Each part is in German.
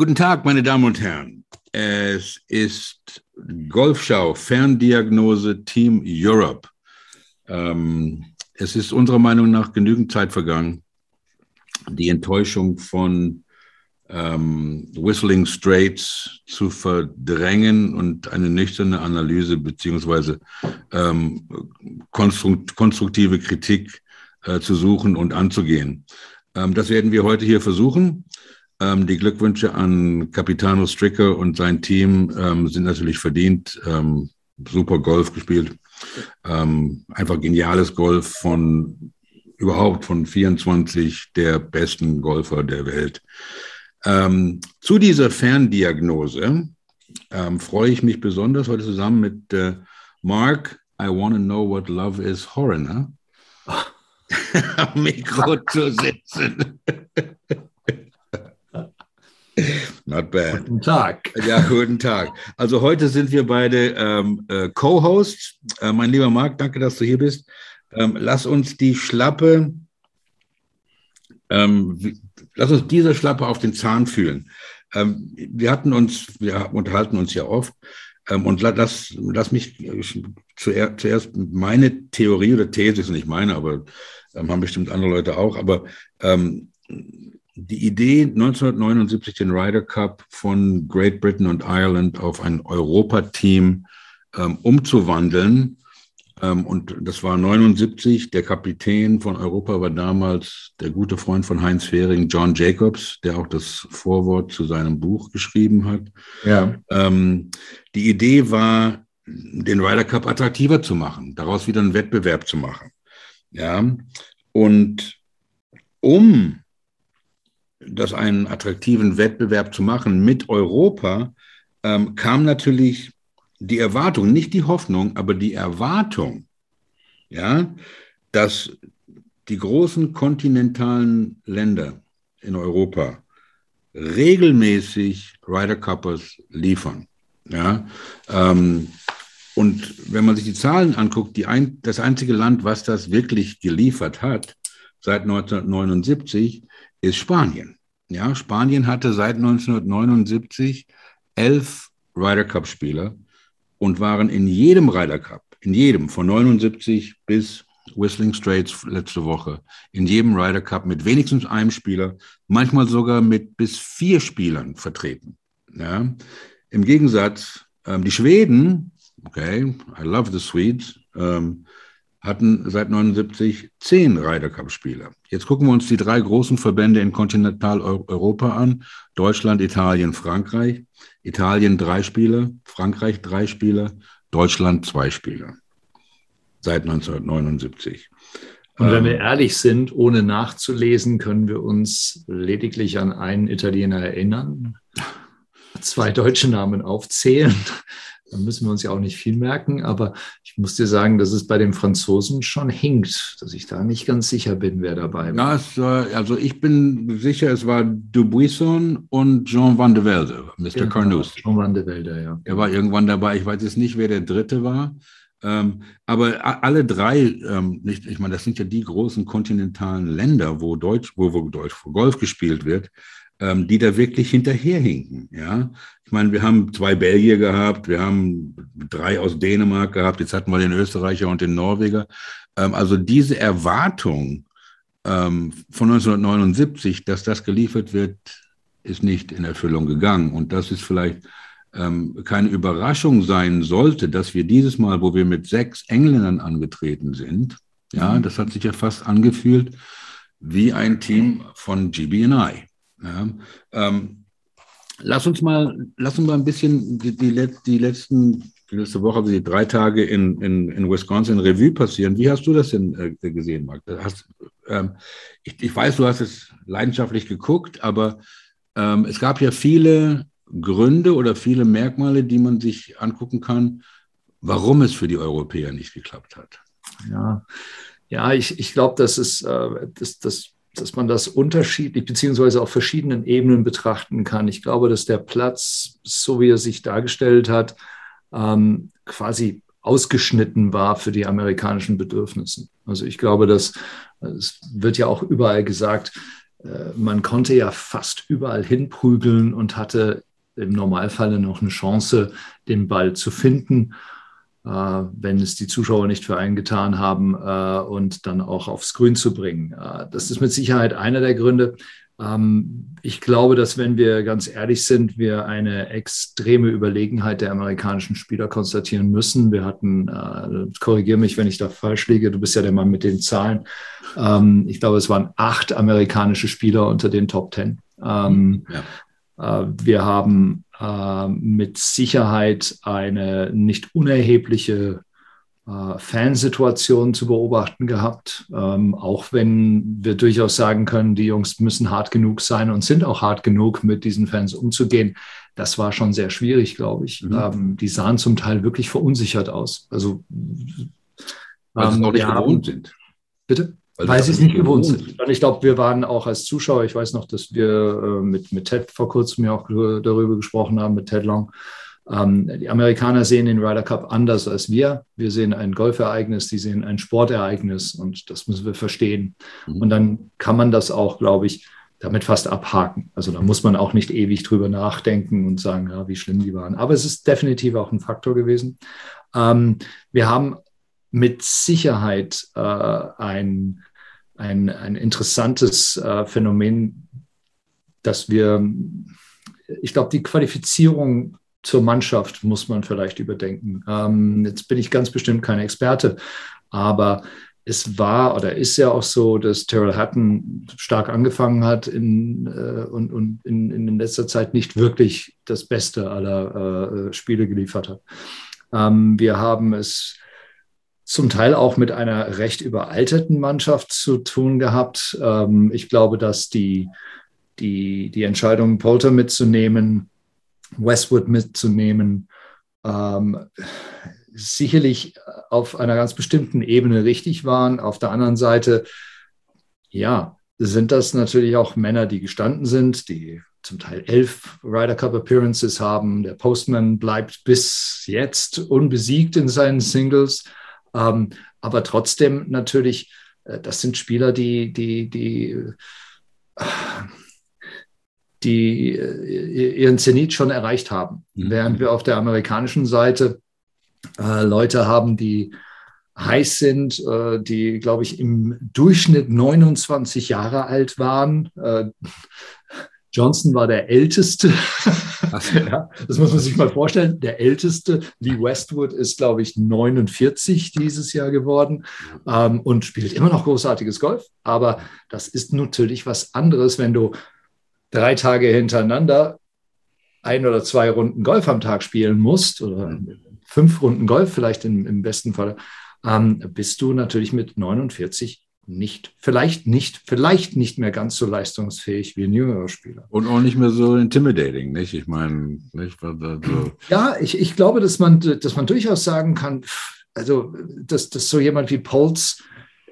Guten Tag, meine Damen und Herren. Es ist Golfschau, Ferndiagnose Team Europe. Ähm, es ist unserer Meinung nach genügend Zeit vergangen, die Enttäuschung von ähm, Whistling Straits zu verdrängen und eine nüchterne Analyse beziehungsweise ähm, konstruktive Kritik äh, zu suchen und anzugehen. Ähm, das werden wir heute hier versuchen. Ähm, die Glückwünsche an Capitano Stricker und sein Team ähm, sind natürlich verdient. Ähm, super Golf gespielt. Ähm, einfach geniales Golf von überhaupt von 24 der besten Golfer der Welt. Ähm, zu dieser Ferndiagnose ähm, freue ich mich besonders heute zusammen mit äh, Mark. I want to know what love is, Horner. am Mikro zu sitzen. Not bad. Guten Tag. Ja, guten Tag. Also heute sind wir beide ähm, äh, Co-Hosts. Äh, mein lieber Marc, danke, dass du hier bist. Ähm, lass uns die Schlappe, ähm, lass uns diese Schlappe auf den Zahn fühlen. Ähm, wir hatten uns, wir unterhalten uns ja oft. Ähm, und lass, lass mich zuerst, zuerst meine Theorie oder These, ist nicht meine, aber ähm, haben bestimmt andere Leute auch, aber die Idee, 1979 den Ryder Cup von Great Britain und Ireland auf ein Europateam ähm, umzuwandeln. Ähm, und das war 79. Der Kapitän von Europa war damals der gute Freund von Heinz Fehring, John Jacobs, der auch das Vorwort zu seinem Buch geschrieben hat. Ja. Ähm, die Idee war, den Ryder Cup attraktiver zu machen, daraus wieder einen Wettbewerb zu machen. Ja. Und um das einen attraktiven Wettbewerb zu machen mit Europa, ähm, kam natürlich die Erwartung, nicht die Hoffnung, aber die Erwartung, ja, dass die großen kontinentalen Länder in Europa regelmäßig Ryder Cuppers liefern. Ja, ähm, und wenn man sich die Zahlen anguckt, die ein, das einzige Land, was das wirklich geliefert hat, seit 1979, ist Spanien. Ja, Spanien hatte seit 1979 elf Ryder Cup Spieler und waren in jedem Ryder Cup, in jedem von 79 bis Whistling Straits letzte Woche, in jedem Ryder Cup mit wenigstens einem Spieler, manchmal sogar mit bis vier Spielern vertreten. Ja. Im Gegensatz, ähm, die Schweden, okay, I love the Swedes, ähm, hatten seit 79 zehn Ryder Cup Spieler. Jetzt gucken wir uns die drei großen Verbände in Kontinentaleuropa an. Deutschland, Italien, Frankreich. Italien drei Spieler, Frankreich drei Spieler, Deutschland zwei Spieler. Seit 1979. Und wenn wir ähm, ehrlich sind, ohne nachzulesen, können wir uns lediglich an einen Italiener erinnern, zwei deutsche Namen aufzählen. Da müssen wir uns ja auch nicht viel merken, aber ich muss dir sagen, dass es bei den Franzosen schon hinkt, dass ich da nicht ganz sicher bin, wer dabei war. Ja, es, also ich bin sicher, es war Dubuisson und Jean van de Velde, Mr. Genau, Carnus. Jean van de Velde, ja. Er war irgendwann dabei. Ich weiß jetzt nicht, wer der dritte war. Ähm, aber alle drei, ähm, nicht, ich meine, das sind ja die großen kontinentalen Länder, wo Deutsch, wo, wo Deutsch, wo Golf gespielt wird ähm, die da wirklich hinterherhinken. Ja, ich meine, wir haben zwei Belgier gehabt, wir haben drei aus Dänemark gehabt, jetzt hatten wir den Österreicher und den Norweger. Ähm, also diese Erwartung ähm, von 1979, dass das geliefert wird, ist nicht in Erfüllung gegangen. Und das ist vielleicht ähm, keine Überraschung sein sollte, dass wir dieses Mal, wo wir mit sechs Engländern angetreten sind, ja, mhm. das hat sich ja fast angefühlt wie ein Team von GBI. Ja, ähm, lass uns mal, lass uns mal ein bisschen die, die, die letzten, die letzte Woche, also die drei Tage in, in, in Wisconsin Revue passieren. Wie hast du das denn äh, gesehen, Marc? Hast, ähm, ich, ich, weiß, du hast es leidenschaftlich geguckt, aber ähm, es gab ja viele Gründe oder viele Merkmale, die man sich angucken kann, warum es für die Europäer nicht geklappt hat. Ja, ja ich, ich glaube, dass es äh, das, das dass man das unterschiedlich beziehungsweise auf verschiedenen Ebenen betrachten kann. Ich glaube, dass der Platz, so wie er sich dargestellt hat, ähm, quasi ausgeschnitten war für die amerikanischen Bedürfnisse. Also ich glaube, dass es wird ja auch überall gesagt, äh, man konnte ja fast überall hinprügeln und hatte im Normalfall noch eine Chance, den Ball zu finden, wenn es die Zuschauer nicht für einen getan haben äh, und dann auch aufs Grün zu bringen. Äh, das ist mit Sicherheit einer der Gründe. Ähm, ich glaube, dass wenn wir ganz ehrlich sind, wir eine extreme Überlegenheit der amerikanischen Spieler konstatieren müssen. Wir hatten, äh, korrigiere mich, wenn ich da falsch liege, du bist ja der Mann mit den Zahlen. Ähm, ich glaube, es waren acht amerikanische Spieler unter den Top Ten. Ähm, ja. Äh, wir haben äh, mit Sicherheit eine nicht unerhebliche äh, Fansituation zu beobachten gehabt, ähm, auch wenn wir durchaus sagen können, die Jungs müssen hart genug sein und sind auch hart genug, mit diesen Fans umzugehen. Das war schon sehr schwierig, glaube ich. Mhm. Ähm, die sahen zum Teil wirklich verunsichert aus. Also weil ähm, sie auch nicht gewohnt sind. Bitte? Weil, weil sie es nicht gewohnt sind. Und ich glaube, wir waren auch als Zuschauer, ich weiß noch, dass wir äh, mit, mit Ted vor kurzem ja auch darüber gesprochen haben, mit Ted Long, ähm, die Amerikaner sehen den Ryder Cup anders als wir. Wir sehen ein Golfereignis, die sehen ein Sportereignis und das müssen wir verstehen. Mhm. Und dann kann man das auch, glaube ich, damit fast abhaken. Also da muss man auch nicht ewig drüber nachdenken und sagen, ja, wie schlimm die waren. Aber es ist definitiv auch ein Faktor gewesen. Ähm, wir haben mit Sicherheit äh, ein, ein, ein interessantes äh, Phänomen, dass wir, ich glaube, die Qualifizierung zur Mannschaft muss man vielleicht überdenken. Ähm, jetzt bin ich ganz bestimmt kein Experte, aber es war oder ist ja auch so, dass Terrell Hatton stark angefangen hat in, äh, und, und in, in letzter Zeit nicht wirklich das Beste aller äh, Spiele geliefert hat. Ähm, wir haben es zum Teil auch mit einer recht überalterten Mannschaft zu tun gehabt. Ähm, ich glaube, dass die, die, die Entscheidung, Polter mitzunehmen, Westwood mitzunehmen, ähm, sicherlich auf einer ganz bestimmten Ebene richtig waren. Auf der anderen Seite, ja, sind das natürlich auch Männer, die gestanden sind, die zum Teil elf Ryder Cup Appearances haben. Der Postman bleibt bis jetzt unbesiegt in seinen Singles. Ähm, aber trotzdem natürlich, äh, das sind Spieler, die, die, die, äh, die äh, ihren Zenit schon erreicht haben. Mhm. Während wir auf der amerikanischen Seite äh, Leute haben, die heiß sind, äh, die, glaube ich, im Durchschnitt 29 Jahre alt waren. Johnson war der Älteste. ja, das muss man sich mal vorstellen. Der Älteste, Lee Westwood, ist, glaube ich, 49 dieses Jahr geworden ähm, und spielt immer noch großartiges Golf. Aber das ist natürlich was anderes, wenn du drei Tage hintereinander ein oder zwei Runden Golf am Tag spielen musst oder fünf Runden Golf vielleicht im, im besten Fall, ähm, bist du natürlich mit 49 nicht, vielleicht nicht, vielleicht nicht mehr ganz so leistungsfähig wie ein jüngerer Spieler. Und auch nicht mehr so intimidating, nicht? Ich meine, nicht? Also ja, ich, ich glaube, dass man, dass man durchaus sagen kann, also, dass, dass so jemand wie Polz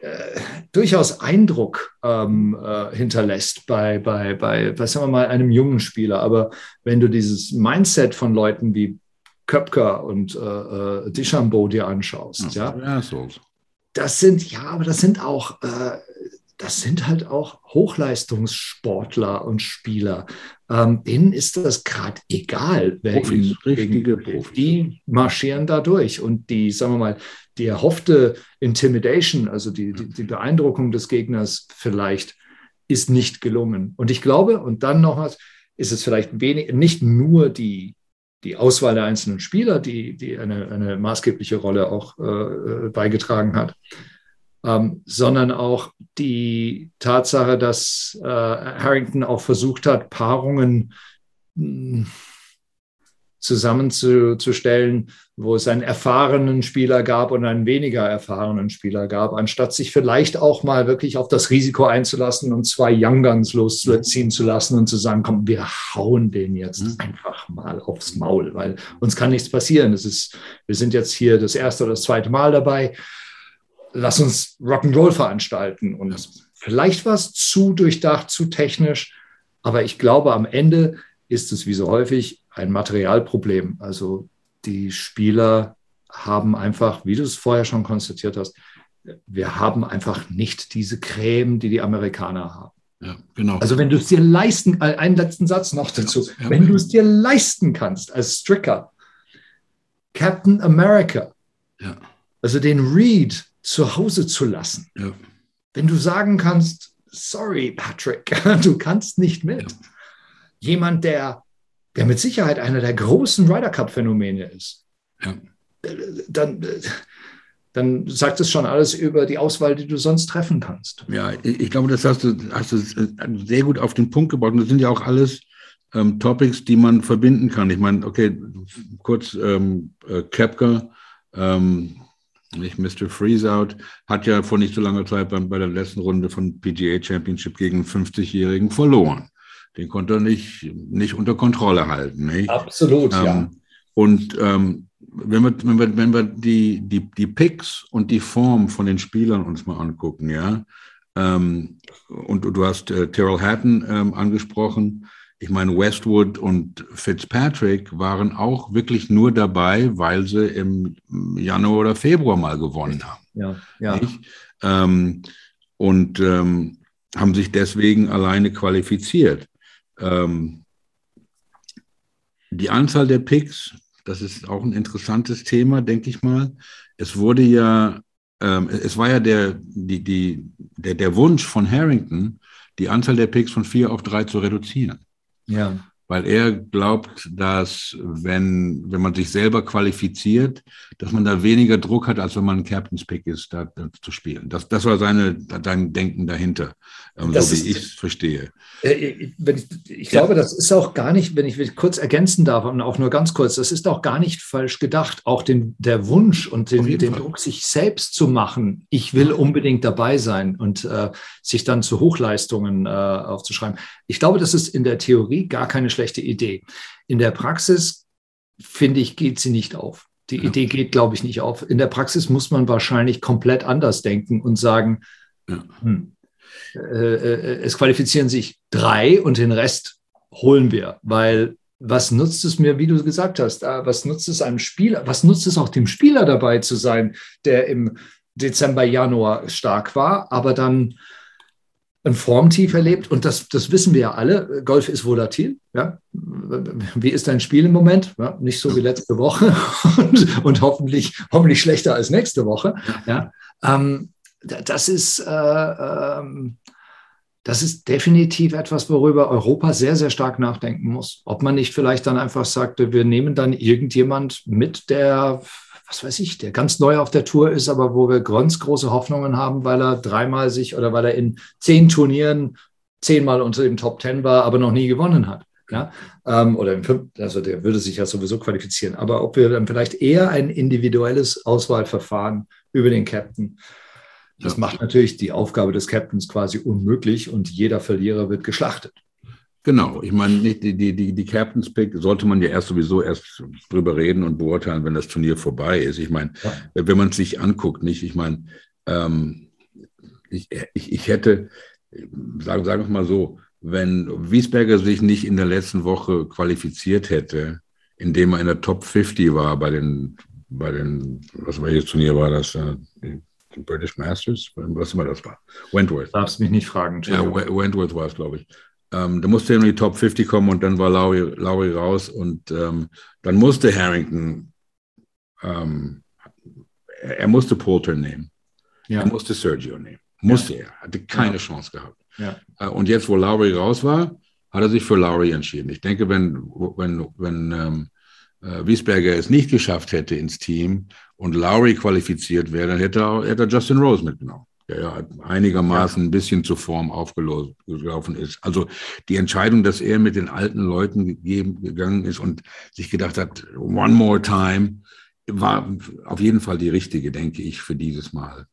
äh, durchaus Eindruck ähm, äh, hinterlässt bei, bei, bei, was sagen wir mal, einem jungen Spieler. Aber wenn du dieses Mindset von Leuten wie Köpker und äh, äh Deschambeau dir anschaust, ja, ja so. Das sind, ja, aber das sind auch, äh, das sind halt auch Hochleistungssportler und Spieler. Ähm, denen ist das gerade egal, Profis, richtige Profis. Die marschieren da durch und die, sagen wir mal, die erhoffte Intimidation, also die, die, die Beeindruckung des Gegners vielleicht, ist nicht gelungen. Und ich glaube, und dann noch was, ist es vielleicht wenig, nicht nur die, die Auswahl der einzelnen Spieler, die, die eine, eine maßgebliche Rolle auch äh, äh beigetragen hat, ähm, sondern auch die Tatsache, dass äh, Harrington auch versucht hat, Paarungen mh, hm, zusammenzustellen, wo es einen erfahrenen Spieler gab und einen weniger erfahrenen Spieler gab, anstatt sich vielleicht auch mal wirklich auf das Risiko einzulassen und zwei Young Guns losziehen zu lassen und zu sagen, komm, wir hauen den jetzt mhm. einfach mal aufs Maul, weil uns kann nichts passieren. Es ist, wir sind jetzt hier das erste oder das zweite Mal dabei. Lass uns Rock'n'Roll veranstalten. Und vielleicht war es zu durchdacht, zu technisch, aber ich glaube, am Ende ist es wie so häufig ein Materialproblem. Also die Spieler haben einfach, wie du es vorher schon konstatiert hast, wir haben einfach nicht diese Creme, die die Amerikaner haben. Ja, genau. Also wenn du es dir leisten, äh, einen letzten Satz noch dazu, ja, wenn du es dir leisten kannst als Stricker, Captain America, ja. also den Reed zu Hause zu lassen, ja. wenn du sagen kannst, sorry Patrick, du kannst nicht mit. Jemand, der, der mit Sicherheit einer der großen Ryder Cup Phänomene ist, dann dann sagt es schon alles über die Auswahl, die du sonst treffen kannst. Ja, ich glaube, das hast du, hast du sehr gut auf den Punkt gebaut. Und das sind ja auch alles ähm, Topics, die man verbinden kann. Ich meine, okay, kurz ähm, äh, Kepka, ähm, nicht Mr. Freezeout, hat ja vor nicht so langer Zeit bei, bei der letzten Runde von PGA Championship gegen einen 50-Jährigen verloren. Den konnte er nicht, nicht unter Kontrolle halten. Nicht? Absolut, ja. Ähm, und ähm, wenn wir, wenn wir, wenn wir die, die, die Picks und die Form von den Spielern uns mal angucken, ja, ähm, und, und, du hast äh, Terrell Hatton ähm, angesprochen, ich meine, Westwood und Fitzpatrick waren auch wirklich nur dabei, weil sie im Januar oder Februar mal gewonnen haben. Ja, ja. Ähm, und ähm, haben sich deswegen alleine qualifiziert. Ähm, die Anzahl der Picks das ist auch ein interessantes Thema, denke ich mal. Es wurde ja, ähm, es war ja der, die, die, der, der Wunsch von Harrington, die Anzahl der Picks von vier auf drei zu reduzieren. Ja weil er glaubt, dass wenn, wenn man sich selber qualifiziert, dass man da weniger Druck hat, als wenn man ein Captain's Pick ist, da, da zu spielen. Das, das war seine, sein Denken dahinter, ähm, so wie ich es verstehe. Äh, ich, ich glaube, das ist auch gar nicht, wenn ich kurz ergänzen darf und auch nur ganz kurz, das ist auch gar nicht falsch gedacht. Auch den, der Wunsch und den, den Druck, sich selbst zu machen, ich will unbedingt dabei sein und äh, sich dann zu Hochleistungen äh, aufzuschreiben. Ich glaube, das ist in der Theorie gar keine schlechte Idee. In der Praxis, finde ich, geht sie nicht auf. Die ja. Idee geht, glaube ich, nicht auf. In der Praxis muss man wahrscheinlich komplett anders denken und sagen, ja. hm, äh, äh, es qualifizieren sich drei und den Rest holen wir, weil was nutzt es mir, wie du gesagt hast, äh, was nutzt es einem Spieler, was nutzt es auch dem Spieler dabei zu sein, der im Dezember, Januar stark war, aber dann ein Formtief erlebt und das, das wissen wir ja alle. Golf ist volatil. Ja? Wie ist dein Spiel im Moment? Ja, nicht so wie letzte Woche und, und, hoffentlich, hoffentlich schlechter als nächste Woche. Ja? Ähm, das ist, äh, ähm, das ist definitiv etwas, worüber Europa sehr, sehr stark nachdenken muss. Ob man nicht vielleicht dann einfach sagte, wir nehmen dann irgendjemand mit, der was weiß ich, der ganz neu auf der Tour ist, aber wo wir ganz große Hoffnungen haben, weil er dreimal sich oder weil er in zehn Turnieren zehnmal unter dem Top Ten war, aber noch nie gewonnen hat. Ja, ähm, oder im fünften, also der würde sich ja sowieso qualifizieren. Aber ob wir dann vielleicht eher ein individuelles Auswahlverfahren über den Captain, das macht natürlich die Aufgabe des Captains quasi unmöglich und jeder Verlierer wird geschlachtet. Genau, ich meine, die, die, die, die Captain's Pick sollte man ja erst sowieso erst drüber reden und beurteilen, wenn das Turnier vorbei ist. Ich meine, ja. wenn man es sich anguckt, nicht, ich meine, ähm, ich, ich, ich hätte, sagen, sagen wir mal so, wenn Wiesberger sich nicht in der letzten Woche qualifiziert hätte, indem er in der Top 50 war bei den, bei den, was welches Turnier war das? Äh, British Masters, was immer das war. Wentworth. Darfst mich nicht fragen. Ja, Wentworth war es, glaube ich. Ähm, da musste er in die Top 50 kommen und dann war Lowry, Lowry raus und ähm, dann musste Harrington, ähm, er musste Porter nehmen. Ja. Er musste Sergio nehmen. Musste ja. er. Hatte keine ja. Chance gehabt. Äh, und jetzt, wo Lowry raus war, hat er sich für Lowry entschieden. Ich denke, wenn, wenn, wenn ähm, äh, Wiesberger es nicht geschafft hätte ins Team und Lowry qualifiziert wäre, dann hätte er, hätte er Justin Rose mitgenommen der ja einigermaßen ein bisschen zur Form aufgelaufen ist. Also die Entscheidung, dass er mit den alten Leuten gegeben, gegangen ist und sich gedacht hat, one more time, war auf jeden Fall die richtige, denke ich, für dieses Mal.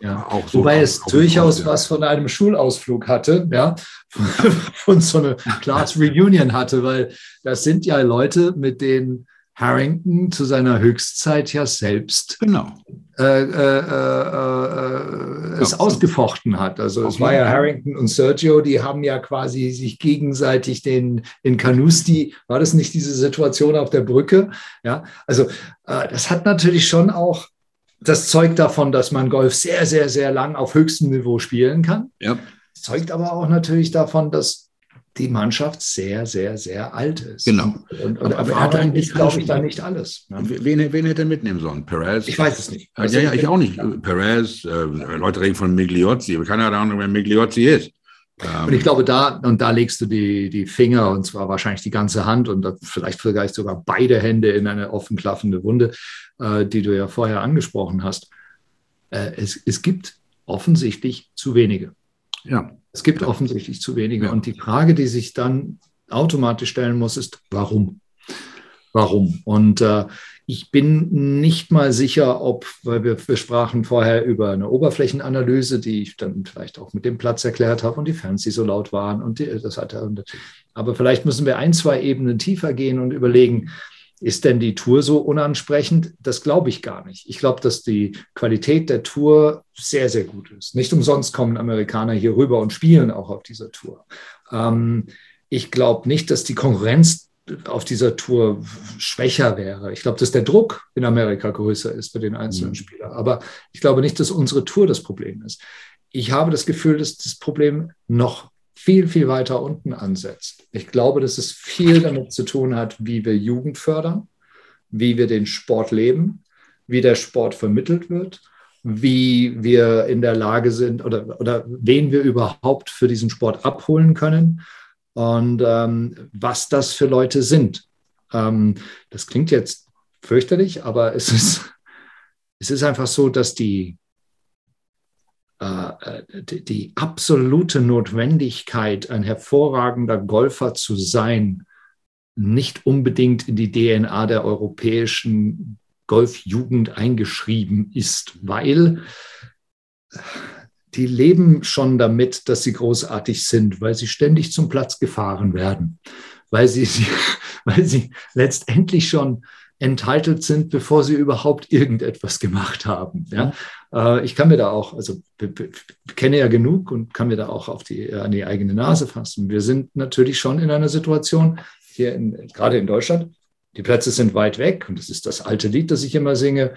Ja. Auch so Wobei es durchaus was von einem Schulausflug hatte, ja, von so einer Class Reunion hatte, weil das sind ja Leute, mit denen Harrington zu seiner Höchstzeit ja selbst genau. äh, äh, äh, es ja. ausgefochten hat. Also okay. es war ja Harrington und Sergio, die haben ja quasi sich gegenseitig den in Canusti, war das nicht diese Situation auf der Brücke? Ja, also äh, das hat natürlich schon auch das Zeug davon, dass man Golf sehr, sehr, sehr lang auf höchstem Niveau spielen kann. Ja. zeugt aber auch natürlich davon, dass die Mannschaft sehr, sehr, sehr alt ist. Genau. Und, und aber er hat eigentlich, glaube ich, da nicht alles. Ne? Wen, wen hätte er mitnehmen sollen? Perez? Ich weiß es nicht. Also ja, ja, ich auch nicht. Perez, äh, Leute reden von Migliozzi, aber keine Ahnung, wer Migliozzi ist. Und ich glaube, da, und da legst du die, die Finger, und zwar wahrscheinlich die ganze Hand und vielleicht vielleicht sogar beide Hände in eine offen klaffende Wunde, äh, die du ja vorher angesprochen hast. Äh, es, es gibt offensichtlich zu wenige. Ja. Es gibt offensichtlich zu wenige. Ja. Und die Frage, die sich dann automatisch stellen muss, ist, warum? Warum? Und äh, ich bin nicht mal sicher, ob, weil wir, wir sprachen vorher über eine Oberflächenanalyse, die ich dann vielleicht auch mit dem Platz erklärt habe und die Fans, die so laut waren und die, das hatte. Aber vielleicht müssen wir ein, zwei Ebenen tiefer gehen und überlegen, ist denn die Tour so unansprechend? Das glaube ich gar nicht. Ich glaube, dass die Qualität der Tour sehr, sehr gut ist. Nicht umsonst kommen Amerikaner hier rüber und spielen auch auf dieser Tour. Ähm, ich glaube nicht, dass die Konkurrenz auf dieser Tour schwächer wäre. Ich glaube, dass der Druck in Amerika größer ist für den einzelnen mhm. Spieler. Aber ich glaube nicht, dass unsere Tour das Problem ist. Ich habe das Gefühl, dass das Problem noch viel, viel weiter unten ansetzt. Ich glaube, dass es viel damit zu tun hat, wie wir Jugend fördern, wie wir den Sport leben, wie der Sport vermittelt wird, wie wir in der Lage sind oder, oder wen wir überhaupt für diesen Sport abholen können und ähm, was das für Leute sind. Ähm, das klingt jetzt fürchterlich, aber es ist, es ist einfach so, dass die, die, die, absolute Notwendigkeit, ein hervorragender Golfer zu sein, nicht unbedingt in die DNA der europäischen Golfjugend eingeschrieben ist, weil die leben schon damit, dass sie großartig sind, weil sie ständig zum Platz gefahren werden, weil sie, weil sie letztendlich schon entitled sind, bevor sie überhaupt irgendetwas gemacht haben. Ja? Mhm. ich kann mir da auch, also kenne ja genug und kann mir da auch auf die, an die eigene Nase fassen. Wir sind natürlich schon in einer Situation, hier in, gerade in Deutschland, die Plätze sind weit weg und das ist das alte Lied, das ich immer singe.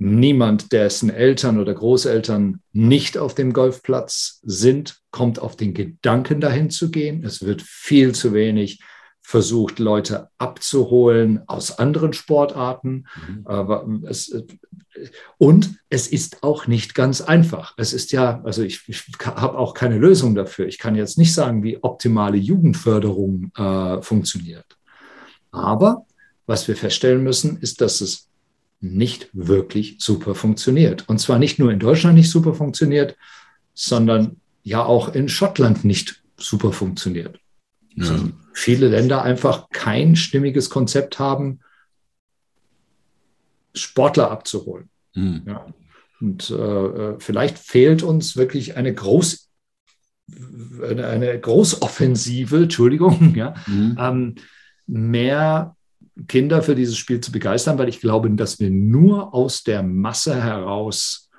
Niemand, dessen Eltern oder Großeltern nicht auf dem Golfplatz sind, kommt auf den Gedanken, dahin zu gehen. Es wird viel zu wenig versucht, Leute abzuholen aus anderen Sportarten. Mhm. Es, und es ist auch nicht ganz einfach. Es ist ja, also ich, ich habe auch keine Lösung dafür. Ich kann jetzt nicht sagen, wie optimale Jugendförderung äh, funktioniert. Aber was wir feststellen müssen, ist, dass es nicht wirklich super funktioniert. Und zwar nicht nur in Deutschland nicht super funktioniert, sondern ja auch in Schottland nicht super funktioniert. Ja. Viele Länder einfach kein stimmiges Konzept haben, Sportler abzuholen. Mhm. Ja. Und äh, äh, vielleicht fehlt uns wirklich eine Groß, eine, eine Großoffensive, Entschuldigung, ja, mhm. ähm, mehr Kinder für dieses Spiel zu begeistern, weil ich glaube, dass wir nur aus der Masse heraus,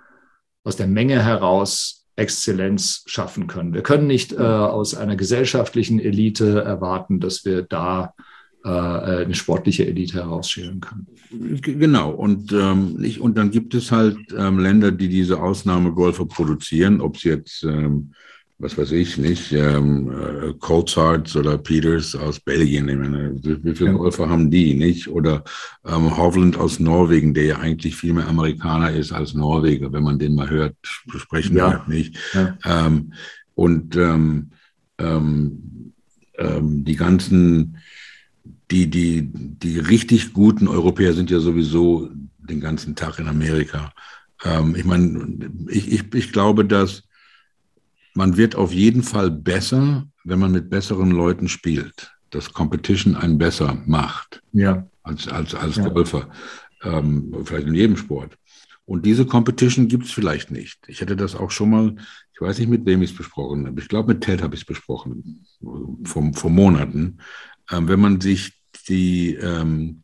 aus der Menge heraus Exzellenz schaffen können. Wir können nicht äh, aus einer gesellschaftlichen Elite erwarten, dass wir da äh, eine sportliche Elite herausschälen können. Genau, und, ähm, ich, und dann gibt es halt ähm, Länder, die diese Ausnahmegolfer produzieren, ob es jetzt ähm, was weiß ich nicht, ähm, äh, Coulthard oder Peters aus Belgien. Ich meine, wie viele. Golfer haben die, nicht? Oder ähm, Hovland aus Norwegen, der ja eigentlich viel mehr Amerikaner ist als Norweger, wenn man den mal hört, sprechen ja. hört, nicht? Ja. Ähm, und ähm, ähm, ähm, die ganzen, die, die, die richtig guten Europäer sind ja sowieso den ganzen Tag in Amerika. Ähm, ich meine, ich, ich, ich glaube, dass man wird auf jeden Fall besser, wenn man mit besseren Leuten spielt. Dass Competition einen besser macht ja. als, als, als ja. Golfer. Ähm, vielleicht in jedem Sport. Und diese Competition gibt es vielleicht nicht. Ich hätte das auch schon mal, ich weiß nicht, mit wem ich es besprochen habe. Ich glaube, mit Ted habe ich es besprochen, vor, vor Monaten. Ähm, wenn man sich die, ähm,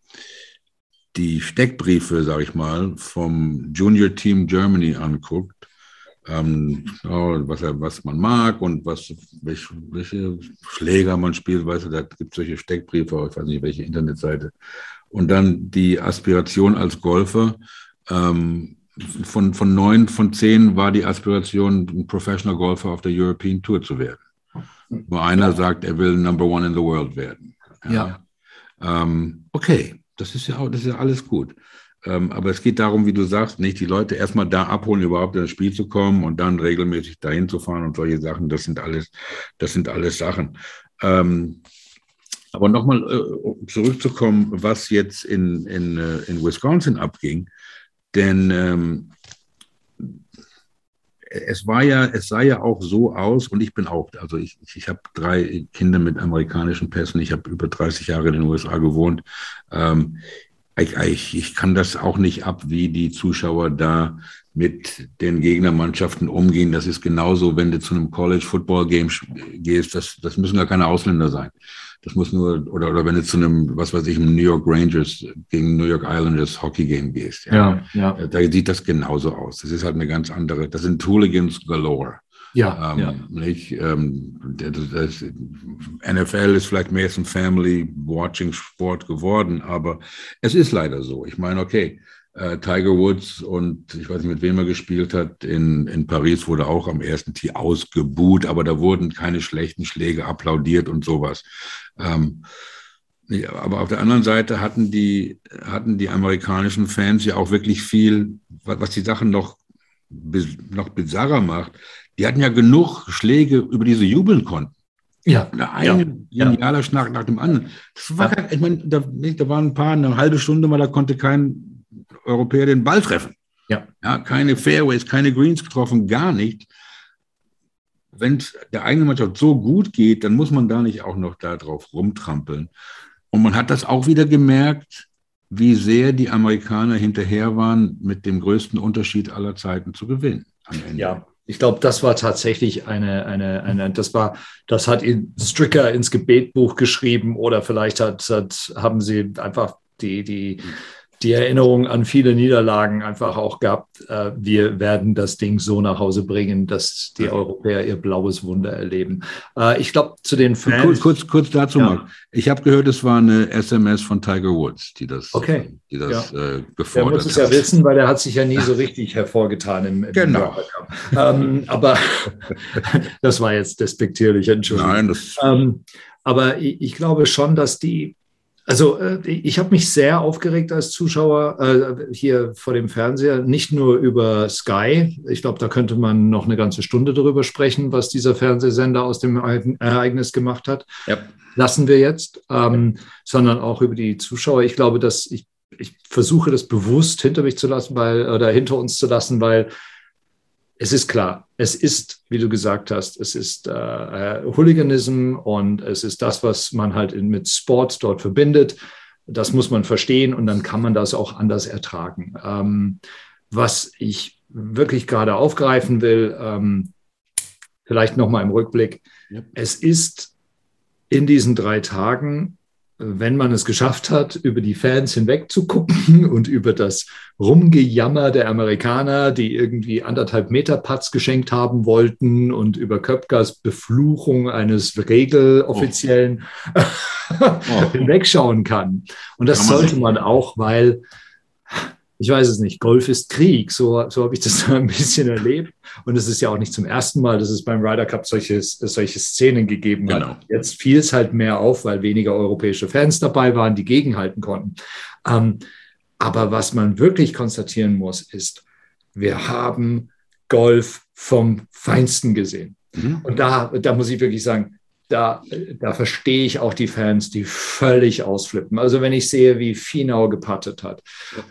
die Steckbriefe, sage ich mal, vom Junior Team Germany anguckt, ähm, was, er, was man mag und was, welche, welche Schläger man spielt, weißt du, da gibt es solche Steckbriefe, ich weiß nicht, welche Internetseite. Und dann die Aspiration als Golfer, ähm, von, von neun von zehn war die Aspiration, ein Professional Golfer auf der European Tour zu werden. Nur einer sagt, er will Number One in the World werden. Ja. ja. Ähm, okay, das ist ja auch, das ist ja alles gut. Ähm, aber es geht darum, wie du sagst, nicht die Leute erstmal da abholen, überhaupt in das Spiel zu kommen und dann regelmäßig dahin zu fahren und solche Sachen. Das sind alles, das sind alles Sachen. Ähm, aber nochmal äh, zurückzukommen, was jetzt in, in, äh, in Wisconsin abging, denn ähm, es war ja, es sah ja auch so aus, und ich bin auch, also ich, ich habe drei Kinder mit amerikanischen Pässen, ich habe über 30 Jahre in den USA gewohnt. Ähm, ich, ich, ich kann das auch nicht ab, wie die Zuschauer da mit den Gegnermannschaften umgehen. Das ist genauso, wenn du zu einem College Football Game gehst. Das, das müssen gar keine Ausländer sein. Das muss nur, oder, oder wenn du zu einem, was weiß ich, einem New York Rangers gegen New York Islanders Hockey Game gehst. Ja, ja. ja. Da sieht das genauso aus. Das ist halt eine ganz andere, das sind Hooligans galore. Ja, ähm, ja. Nicht, ähm, das, das, NFL ist vielleicht mehr ein Family-Watching-Sport geworden, aber es ist leider so. Ich meine, okay, äh, Tiger Woods und ich weiß nicht, mit wem er gespielt hat, in, in Paris wurde auch am ersten Tee ausgebuht, aber da wurden keine schlechten Schläge applaudiert und sowas. Ähm, ja, aber auf der anderen Seite hatten die, hatten die amerikanischen Fans ja auch wirklich viel, was die Sachen noch, noch bizarrer macht. Die hatten ja genug Schläge, über die sie jubeln konnten. Ja. Ein ja. genialer Schnack nach dem anderen. Das war, ja. ich meine, da, da waren ein paar, eine halbe Stunde mal, da konnte kein Europäer den Ball treffen. Ja. ja keine Fairways, keine Greens getroffen, gar nicht. Wenn es der eigenen Mannschaft so gut geht, dann muss man da nicht auch noch darauf rumtrampeln. Und man hat das auch wieder gemerkt, wie sehr die Amerikaner hinterher waren, mit dem größten Unterschied aller Zeiten zu gewinnen. Ja, ich glaube, das war tatsächlich eine, eine, eine, das war, das hat Stricker ins Gebetbuch geschrieben oder vielleicht hat, hat, haben sie einfach die, die, die Erinnerung an viele Niederlagen einfach auch gehabt. Äh, wir werden das Ding so nach Hause bringen, dass die Europäer ihr blaues Wunder erleben. Äh, ich glaube, zu den Fans. Kurz, kurz, kurz dazu ja. mal. Ich habe gehört, es war eine SMS von Tiger Woods, die das, okay. die das ja. äh, gefordert hat. Er muss es ja wissen, weil er hat sich ja nie so richtig hervorgetan im, im Genau. Ähm, aber das war jetzt despektierlich, Entschuldigung. Nein, das. Ähm, aber ich, ich glaube schon, dass die also äh, ich habe mich sehr aufgeregt als Zuschauer äh, hier vor dem Fernseher, nicht nur über Sky. Ich glaube, da könnte man noch eine ganze Stunde darüber sprechen, was dieser Fernsehsender aus dem Ereignis gemacht hat. Ja. Lassen wir jetzt, ähm, sondern auch über die Zuschauer. Ich glaube, dass ich, ich versuche das bewusst hinter mich zu lassen, weil oder hinter uns zu lassen, weil es ist klar, es ist, wie du gesagt hast, es ist äh, Hooliganism und es ist das, was man halt in, mit Sport dort verbindet. Das muss man verstehen und dann kann man das auch anders ertragen. Ähm, was ich wirklich gerade aufgreifen will, ähm, vielleicht nochmal im Rückblick, ja. es ist in diesen drei Tagen wenn man es geschafft hat, über die Fans hinweg zu gucken und über das Rumgejammer der Amerikaner, die irgendwie anderthalb Meter Putts geschenkt haben wollten und über Köpkers Befluchung eines Regeloffiziellen oh. oh. hinwegschauen kann. Und das kann sollte man auch, weil ich weiß es nicht, Golf ist Krieg, so, so habe ich das ein bisschen erlebt. Und es ist ja auch nicht zum ersten Mal, dass es beim Ryder Cup solche, solche Szenen gegeben genau. hat. Jetzt fiel es halt mehr auf, weil weniger europäische Fans dabei waren, die gegenhalten konnten. Ähm, aber was man wirklich konstatieren muss, ist, wir haben Golf vom Feinsten gesehen. Mhm. Und da, da muss ich wirklich sagen, da, da verstehe ich auch die Fans, die völlig ausflippen. Also wenn ich sehe, wie Finau gepattet hat,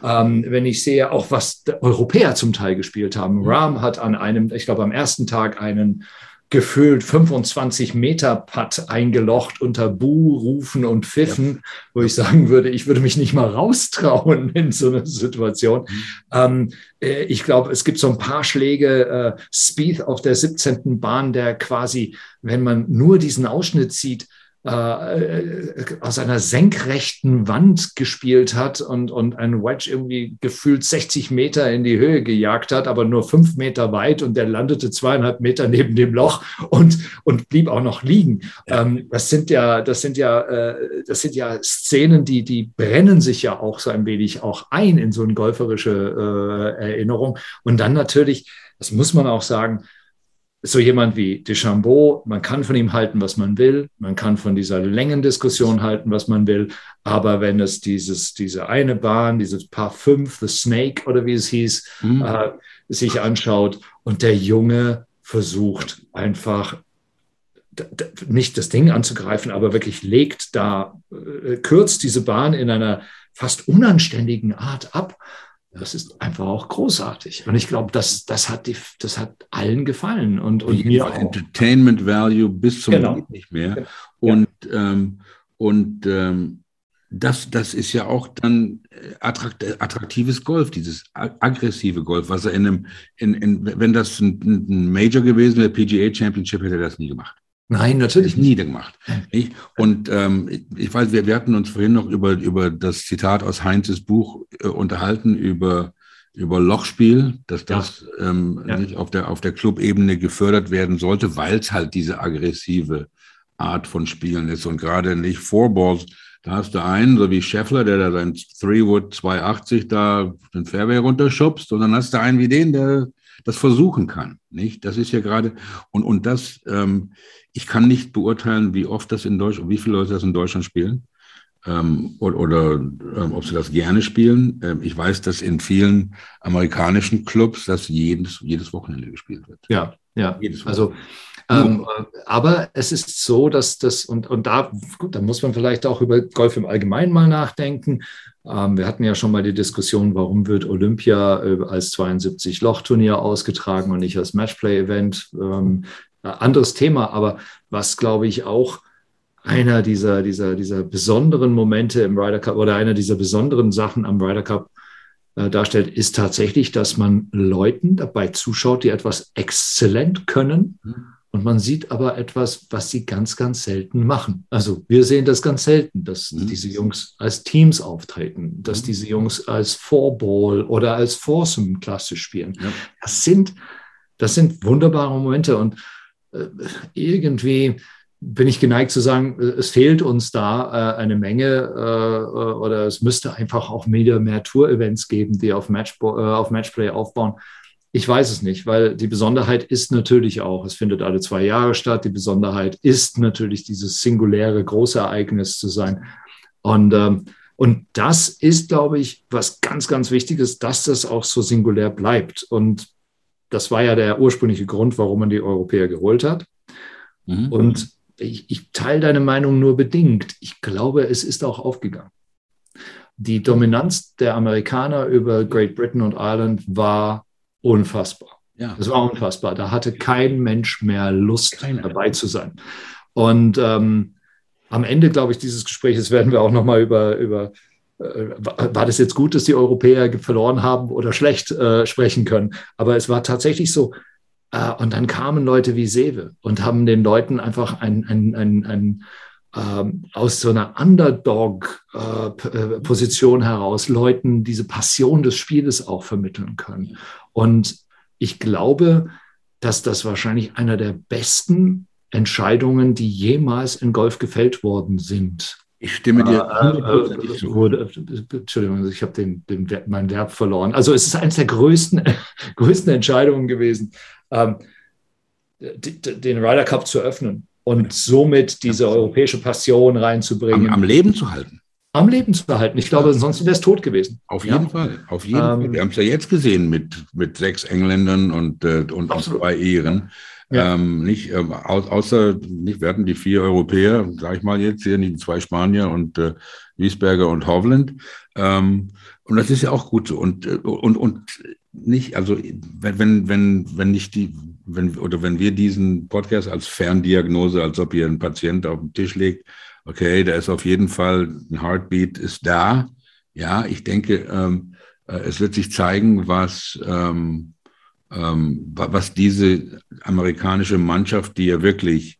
ähm, wenn ich sehe auch, was Europäer zum Teil gespielt haben. Ram hat an einem, ich glaube am ersten Tag einen gefühlt 25 Meter Putt eingelocht unter Buh-Rufen und Pfiffen, ja. wo ich sagen würde, ich würde mich nicht mal raustrauen in so einer Situation. Mhm. Ähm, äh, ich glaube, es gibt so ein paar Schläge, äh, Speed auf der 17. Bahn, der quasi, wenn man nur diesen Ausschnitt sieht, äh, aus einer senkrechten Wand gespielt hat und, und einen Wedge irgendwie gefühlt 60 Meter in die Höhe gejagt hat, aber nur fünf Meter weit und der landete zweieinhalb Meter neben dem Loch und, und blieb auch noch liegen. Ja. Ähm, das sind ja, das sind ja, äh, das sind ja Szenen, die, die brennen sich ja auch so ein wenig auch ein in so eine golferische äh, Erinnerung. Und dann natürlich, das muss man auch sagen, so jemand wie Deschambeau, man kann von ihm halten, was man will, man kann von dieser Längendiskussion halten, was man will, aber wenn es dieses, diese eine Bahn, dieses Paar 5, The Snake oder wie es hieß, mhm. äh, sich anschaut und der Junge versucht einfach nicht das Ding anzugreifen, aber wirklich legt da, äh, kürzt diese Bahn in einer fast unanständigen Art ab das ist einfach auch großartig. Und ich glaube, das, das, hat die, das hat allen gefallen. Und, und mir auch. Entertainment Value bis zum genau. nicht mehr. Genau. Und, ja. ähm, und ähm, das, das ist ja auch dann äh, attrakt, attraktives Golf, dieses aggressive Golf, was er in einem, in, in, wenn das ein, ein Major gewesen wäre, PGA Championship, hätte er das nie gemacht. Nein, natürlich nie gemacht. Nicht? Und ähm, ich weiß, wir, wir hatten uns vorhin noch über, über das Zitat aus Heinzes Buch äh, unterhalten, über, über Lochspiel, dass das ja. Ähm, ja. nicht auf der, auf der Clubebene gefördert werden sollte, weil es halt diese aggressive Art von Spielen ist. Und gerade nicht Fourballs, da hast du einen, so wie Scheffler, der da sein Three-Wood 280 da den Fairway runterschubst, und dann hast du einen wie den, der das versuchen kann. Nicht? Das ist ja gerade, und, und das, ähm, ich kann nicht beurteilen, wie oft das in Deutschland, wie viele Leute das in Deutschland spielen ähm, oder, oder ähm, ob sie das gerne spielen. Ähm, ich weiß, dass in vielen amerikanischen Clubs das jedes, jedes Wochenende gespielt wird. Ja, ja. Jedes also ähm, aber es ist so, dass das, und, und da, gut, da muss man vielleicht auch über Golf im Allgemeinen mal nachdenken. Ähm, wir hatten ja schon mal die Diskussion, warum wird Olympia äh, als 72-Loch-Turnier ausgetragen und nicht als Matchplay-Event. Ähm, äh, anderes Thema, aber was glaube ich auch einer dieser, dieser, dieser besonderen Momente im Ryder Cup oder einer dieser besonderen Sachen am Ryder Cup äh, darstellt, ist tatsächlich, dass man Leuten dabei zuschaut, die etwas exzellent können. Mhm. Und man sieht aber etwas, was sie ganz, ganz selten machen. Also wir sehen das ganz selten, dass mhm. diese Jungs als Teams auftreten, dass mhm. diese Jungs als Fourball oder als Foursome klassisch spielen. Ja. Das sind, das sind wunderbare Momente und äh, irgendwie bin ich geneigt zu sagen, äh, es fehlt uns da äh, eine Menge äh, oder es müsste einfach auch mehr, mehr Tour-Events geben, die auf, Match, äh, auf Matchplay aufbauen. Ich weiß es nicht, weil die Besonderheit ist natürlich auch, es findet alle zwei Jahre statt. Die Besonderheit ist natürlich dieses singuläre Großereignis zu sein. Und, ähm, und das ist, glaube ich, was ganz, ganz Wichtiges, dass das auch so singulär bleibt. Und das war ja der ursprüngliche Grund, warum man die Europäer geholt hat. Mhm. Und ich, ich teile deine Meinung nur bedingt. Ich glaube, es ist auch aufgegangen. Die Dominanz der Amerikaner über Great Britain und Ireland war unfassbar. Ja. Das war unfassbar. Da hatte kein Mensch mehr Lust, Keine. dabei zu sein. Und ähm, am Ende, glaube ich, dieses Gesprächs werden wir auch nochmal über, über war das jetzt gut, dass die Europäer verloren haben oder schlecht äh, sprechen können. Aber es war tatsächlich so. Äh, und dann kamen Leute wie Sewe und haben den Leuten einfach ein, ein, ein, ein ähm, aus so einer Underdog-Position äh, heraus Leuten diese Passion des Spieles auch vermitteln können. Und ich glaube, dass das wahrscheinlich einer der besten Entscheidungen, die jemals in Golf gefällt worden sind. Ich stimme dir äh, äh, zu. Wurde, Entschuldigung, ich habe den, den, mein Verb verloren. Also es ist eines der größten, größten Entscheidungen gewesen, ähm, den Ryder Cup zu öffnen und somit diese europäische Passion reinzubringen. Am, am Leben zu halten. Am Leben zu halten. Ich glaube, sonst wäre es tot gewesen. Auf jeden ja. Fall. Auf jeden ähm, Fall. Wir haben es ja jetzt gesehen mit, mit sechs Engländern und, äh, und, und zwei Iren. Ja. Ähm, nicht, ähm, au außer, nicht, wir hatten die vier Europäer, sag ich mal jetzt hier, die zwei Spanier und äh, Wiesberger und Hovland. Ähm, und das ist ja auch gut so. Und, äh, und, und nicht, also wenn, wenn, wenn, wenn nicht die, wenn, oder wenn wir diesen Podcast als Ferndiagnose, als ob ihr ein Patient auf den Tisch legt, okay, da ist auf jeden Fall ein Heartbeat ist da. Ja, ich denke, ähm, äh, es wird sich zeigen, was, ähm, ähm, was diese amerikanische Mannschaft, die ja wirklich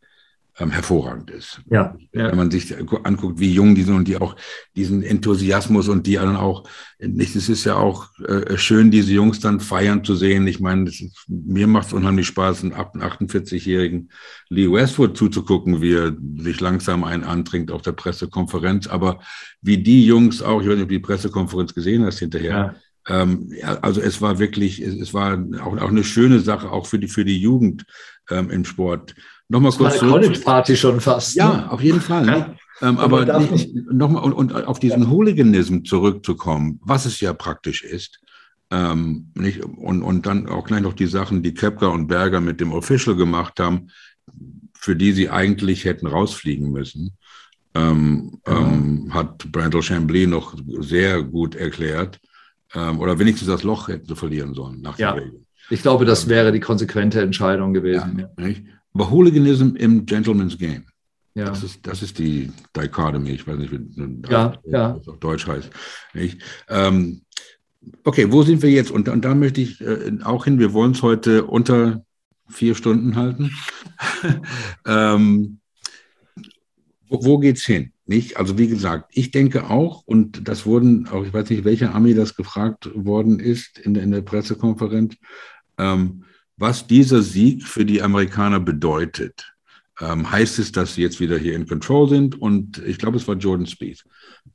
ähm, hervorragend ist. Ja, ja, Wenn man sich anguckt, wie jung die sind und die auch diesen Enthusiasmus und die dann auch, nicht, es ist ja auch äh, schön, diese Jungs dann feiern zu sehen. Ich meine, ist, mir macht es unheimlich Spaß, einen 48-jährigen Lee Westwood zuzugucken, wie er sich langsam einen antrinkt auf der Pressekonferenz. Aber wie die Jungs auch, ich weiß nicht, ob du die Pressekonferenz gesehen hast hinterher, ja. Ähm, ja, also es war wirklich, es, war auch, auch eine schöne Sache, auch für die, für die Jugend ähm, im Sport Nochmal kurz. Eine College-Party schon fast. Ja, ne? auf jeden Fall. Ne? Ähm, aber nochmal und, und auf diesen ja. Hooliganism zurückzukommen, was es ja praktisch ist. Ähm, nicht, und, und dann auch gleich noch die Sachen, die Kepka und Berger mit dem Official gemacht haben, für die sie eigentlich hätten rausfliegen müssen, ähm, ja. ähm, hat Brandel Chambly noch sehr gut erklärt. Ähm, oder wenigstens das Loch hätten sie verlieren sollen nach ja. Ich glaube, das ähm, wäre die konsequente Entscheidung gewesen. Ja, ja. Aber Hooliganism im Gentleman's Game. Ja. Das, ist, das ist die Dichotomy. Ich weiß nicht, wie ja, ja. das auf Deutsch heißt. Ähm, okay, wo sind wir jetzt? Und, und da möchte ich äh, auch hin. Wir wollen es heute unter vier Stunden halten. ähm, wo, wo geht's hin? Nicht? Also wie gesagt, ich denke auch, und das wurden auch, ich weiß nicht, welcher Armee das gefragt worden ist in, in der Pressekonferenz, ähm, was dieser Sieg für die Amerikaner bedeutet. Ähm, heißt es, dass sie jetzt wieder hier in Control sind? Und ich glaube, es war Jordan Speed,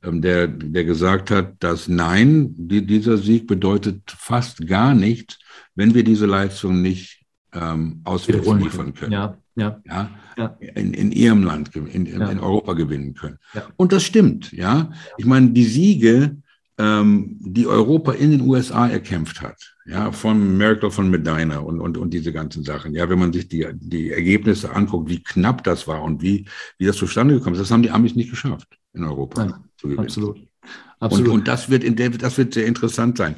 ähm, der, der gesagt hat, dass nein, die, dieser Sieg bedeutet fast gar nichts, wenn wir diese Leistung nicht ähm, auswärts liefern können. Ja, ja. ja, ja. In, in ihrem Land, in, in, ja. in Europa gewinnen können. Ja. Und das stimmt, ja. Ich meine, die Siege, ähm, die Europa in den USA erkämpft hat, ja, von Merkel, von Medina und, und, und diese ganzen Sachen. Ja, wenn man sich die, die Ergebnisse anguckt, wie knapp das war und wie, wie das zustande gekommen ist, das haben die Amis nicht geschafft in Europa. Nein, zu gewinnen. Absolut. absolut. Und, und das, wird in der, das wird sehr interessant sein.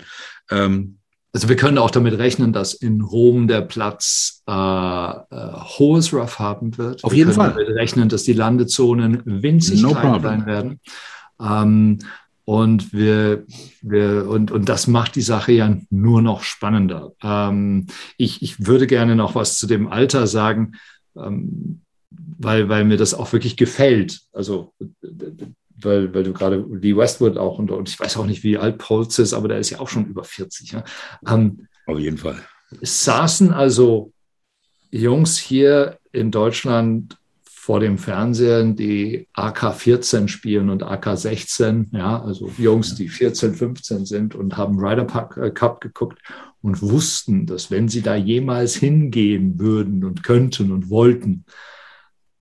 Ähm, also wir können auch damit rechnen, dass in Rom der Platz äh, äh, hohes Rough haben wird. Auf wir jeden Fall. Wir rechnen, dass die Landezonen winzig no klein sein werden. Ähm, und wir, wir und, und das macht die Sache ja nur noch spannender. Ähm, ich, ich würde gerne noch was zu dem Alter sagen, ähm, weil, weil mir das auch wirklich gefällt. Also, weil, weil du gerade Lee Westwood auch und, und ich weiß auch nicht, wie alt Polz ist, aber der ist ja auch schon über 40. Ja? Ähm, Auf jeden Fall. Es saßen also Jungs hier in Deutschland vor dem Fernsehen, die AK-14 spielen und AK-16, ja, also Jungs, die 14, 15 sind und haben Ryder äh, Cup geguckt und wussten, dass wenn sie da jemals hingehen würden und könnten und wollten,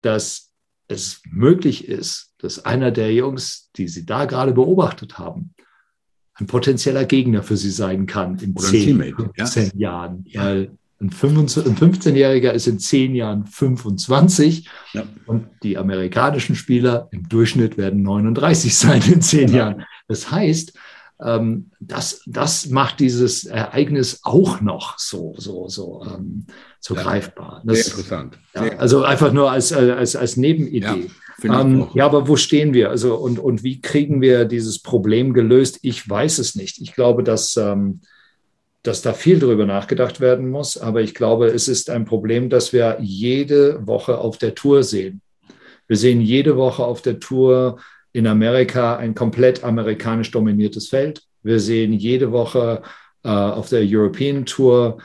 dass es möglich ist, dass einer der Jungs, die sie da gerade beobachtet haben, ein potenzieller Gegner für sie sein kann in Oder 10, 15 ja. Jahren. Weil ein 15-Jähriger ist in zehn Jahren 25 ja. und die amerikanischen Spieler im Durchschnitt werden 39 sein in zehn ja. Jahren. Das heißt, ähm, das, das macht dieses Ereignis auch noch so, so, so, ähm, so ja. greifbar. Das, Sehr interessant. Sehr also einfach nur als, als, als Nebenidee. Ähm, ja, aber wo stehen wir? Also und, und wie kriegen wir dieses Problem gelöst? Ich weiß es nicht. Ich glaube, dass ähm, dass da viel drüber nachgedacht werden muss. Aber ich glaube, es ist ein Problem, das wir jede Woche auf der Tour sehen. Wir sehen jede Woche auf der Tour in Amerika ein komplett amerikanisch dominiertes Feld. Wir sehen jede Woche äh, auf der European Tour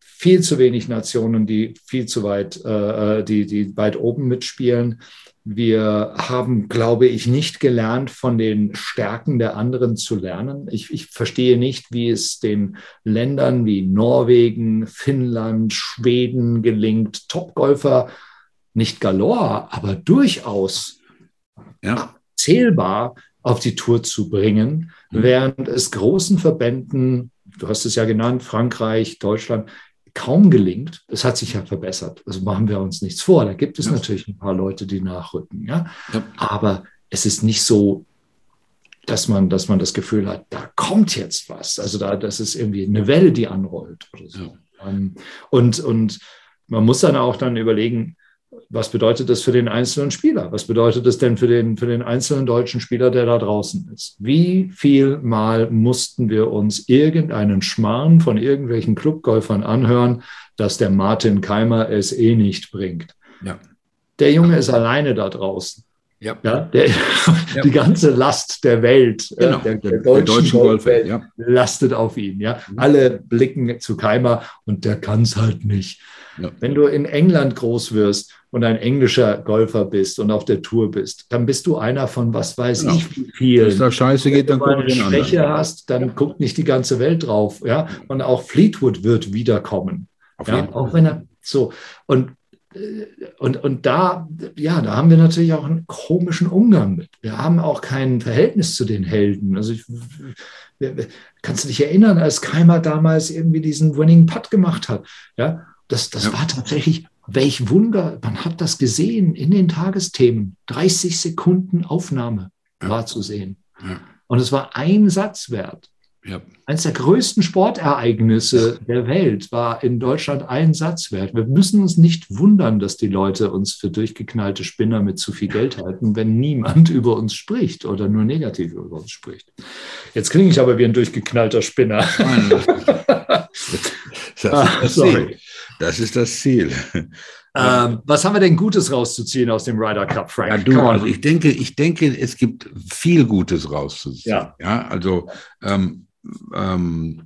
viel zu wenig Nationen, die viel zu weit, äh, äh die, die weit oben mitspielen. Wir haben, glaube ich, nicht gelernt, von den Stärken der anderen zu lernen. Ich, ich, verstehe nicht, wie es den Ländern wie Norwegen, Finnland, Schweden gelingt, Topgolfer nicht galore, aber durchaus ja. Zählbar auf die Tour zu bringen, mhm. während es großen Verbänden, du hast es ja genannt, Frankreich, Deutschland, kaum gelingt. Es hat sich ja verbessert. Also machen wir uns nichts vor. Da gibt es ja. natürlich ein paar Leute, die nachrücken. Ja? ja? Aber es ist nicht so, dass man, dass man das Gefühl hat, da kommt jetzt was. Also da, das ist irgendwie eine Welle, die anrollt oder so. Ja. Ähm, und, und man muss dann auch dann überlegen, was bedeutet das für den einzelnen Spieler? Was bedeutet das denn für den, für den einzelnen deutschen Spieler, der da draußen ist? Wie viel Mal mussten wir uns irgendeinen Schmarrn von irgendwelchen Clubgolfern anhören, dass der Martin Keimer es eh nicht bringt? Ja. der Junge ist alleine da draußen. Ja. Ja, der, Ja. Die ganze Last der Welt, äh, Genau, der, der, deutschen, deutschen Golfwelt, Golfwelt, lastet auf ihn. Ja? Mhm. Alle blicken zu Keimer und der kann es halt nicht. Ja. Wenn du in England groß wirst und ein englischer Golfer bist und auf der Tour bist, dann bist du einer von was weiß Genau. ich wie Wenn vielen. es da scheiße geht, dann Wenn du eine Schwäche anderen. hast, dann guckt nicht die ganze Welt drauf. Ja? Und auch Fleetwood wird wiederkommen. Ja, auch wenn er so und äh, und, und da, ja, da haben wir natürlich auch einen komischen Umgang mit. Wir haben auch kein Verhältnis zu den Helden. Also ich, kannst du dich erinnern, als Keimer damals irgendwie diesen Winning Putt gemacht hat? Ja, das, das Ja. war tatsächlich, welch Wunder, man hat das gesehen in den Tagesthemen. 30 Sekunden Aufnahme Ja. war zu sehen. Ja. Und es war ein Satz wert. Ja. Eines der größten Sportereignisse der Welt war in Deutschland ein Satz wert. Wir müssen uns nicht wundern, dass die Leute uns für durchgeknallte Spinner mit zu viel Geld halten, wenn niemand über uns spricht oder nur negativ über uns spricht. Jetzt klinge ich aber wie ein durchgeknallter Spinner. Ah, sorry. Das ist das Ziel. Ähm, was haben wir denn Gutes rauszuziehen aus dem Ryder Cup, Frank? Ja, du, also ich denke, ich denke, es gibt viel Gutes rauszuziehen. Ja. ja also ähm, ähm,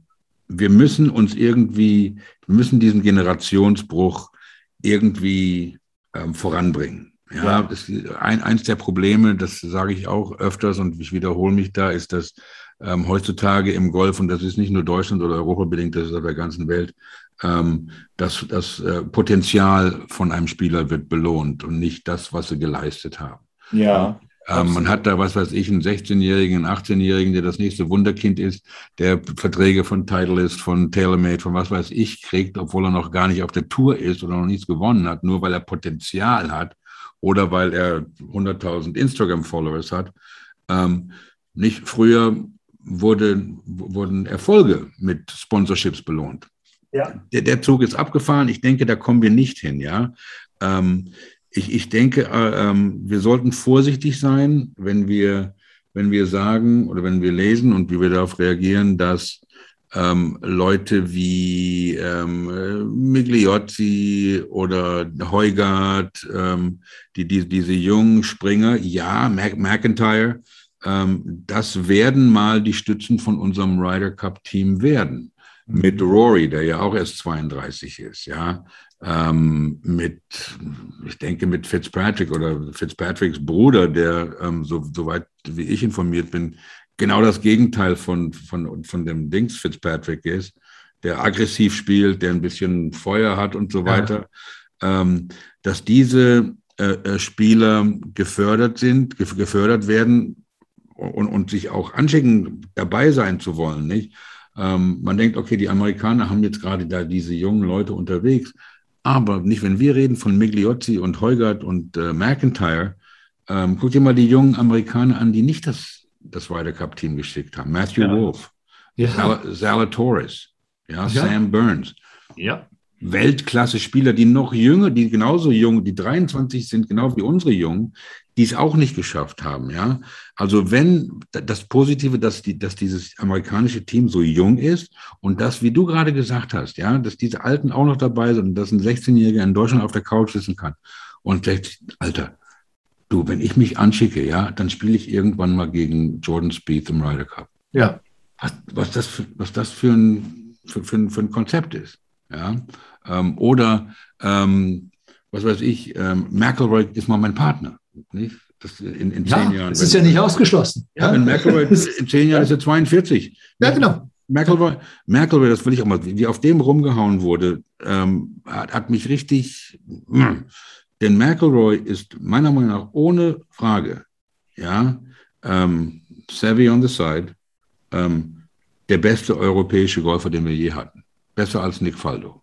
wir müssen uns irgendwie, wir müssen diesen Generationsbruch irgendwie ähm, voranbringen. Ja. Das, ein, eins der Probleme, das sage ich auch öfters und ich wiederhole mich da, ist, dass ähm, heutzutage im Golf, und das ist nicht nur Deutschland oder Europa bedingt, das ist auf der ganzen Welt, ähm, das, das äh, Potenzial von einem Spieler wird belohnt und nicht das, was sie geleistet haben. ja, Ähm, man hat da, was weiß ich, einen 16-Jährigen, einen 18-Jährigen, der das nächste Wunderkind ist, der Verträge von Titleist, von TaylorMade, von was weiß ich kriegt, obwohl er noch gar nicht auf der Tour ist oder noch nichts gewonnen hat, nur weil er Potenzial hat oder weil er 100.000 Instagram-Followers hat. Ähm, nicht früher wurde, wurden Erfolge mit Sponsorships belohnt ja. der, der Zug ist abgefahren. Ich denke, da kommen wir nicht hin, ja. Ähm, ich, ich denke, äh, ähm, wir sollten vorsichtig sein, wenn wir, wenn wir sagen oder wenn wir lesen und wie wir darauf reagieren, dass ähm, Leute wie ähm, äh, Migliozzi oder Heugart, ähm, die, die, diese jungen Springer, ja, Mac McIntyre, ähm, das werden mal die Stützen von unserem Ryder Cup Team werden mit Rory, der ja auch erst 32 ist, ja, ähm, mit, ich denke, mit Fitzpatrick oder Fitzpatricks Bruder, der, ähm, so, soweit wie ich informiert bin, genau das Gegenteil von, von, von dem Dings Fitzpatrick ist, der aggressiv spielt, der ein bisschen Feuer hat und so Ja. weiter, ähm, dass diese äh, äh, Spieler gefördert sind, gef gefördert werden und, und sich auch anschicken, dabei sein zu wollen, nicht? Ähm, man denkt, okay, die Amerikaner haben jetzt gerade da diese jungen Leute unterwegs, aber nicht, wenn wir reden von Migliozzi und Heugart und äh, McIntyre. Ähm, guck dir mal die jungen Amerikaner an, die nicht das, das Ryder Cup Team geschickt haben. Matthew Ja. Wolf, Ja. Zala- Zalatoris, ja, Ja. Sam Burns. ja. Weltklasse-Spieler, die noch jünger, die genauso jung, die 23 sind, genau wie unsere Jungen, die es auch nicht geschafft haben. Ja, also wenn das Positive, dass die, dass dieses amerikanische Team so jung ist und das, wie du gerade gesagt hast, ja, dass diese Alten auch noch dabei sind und dass ein 16-Jähriger in Deutschland auf der Couch sitzen kann und sagt, Alter, du, wenn ich mich anschicke, ja, dann spiele ich irgendwann mal gegen Jordan Spieth im Ryder Cup ja. was, was das, für, was das für, ein, für, für, ein, für ein Konzept ist. Ja? Ähm, oder, ähm, was weiß ich, ähm, McElroy ist mal mein Partner. Nicht? Das in, in Ja, zehn Jahren. es ist ja nicht ausgeschlossen. Ja, wenn McElroy in zehn Jahren ist er 42. Ja, genau. McElroy, McElroy, das will ich auch mal, wie auf dem rumgehauen wurde, ähm, hat, hat mich richtig. Mh. Denn McElroy ist meiner Meinung nach ohne Frage, ja, ähm, savvy on the side, ähm, der beste europäische Golfer, den wir je hatten. Besser als Nick Faldo.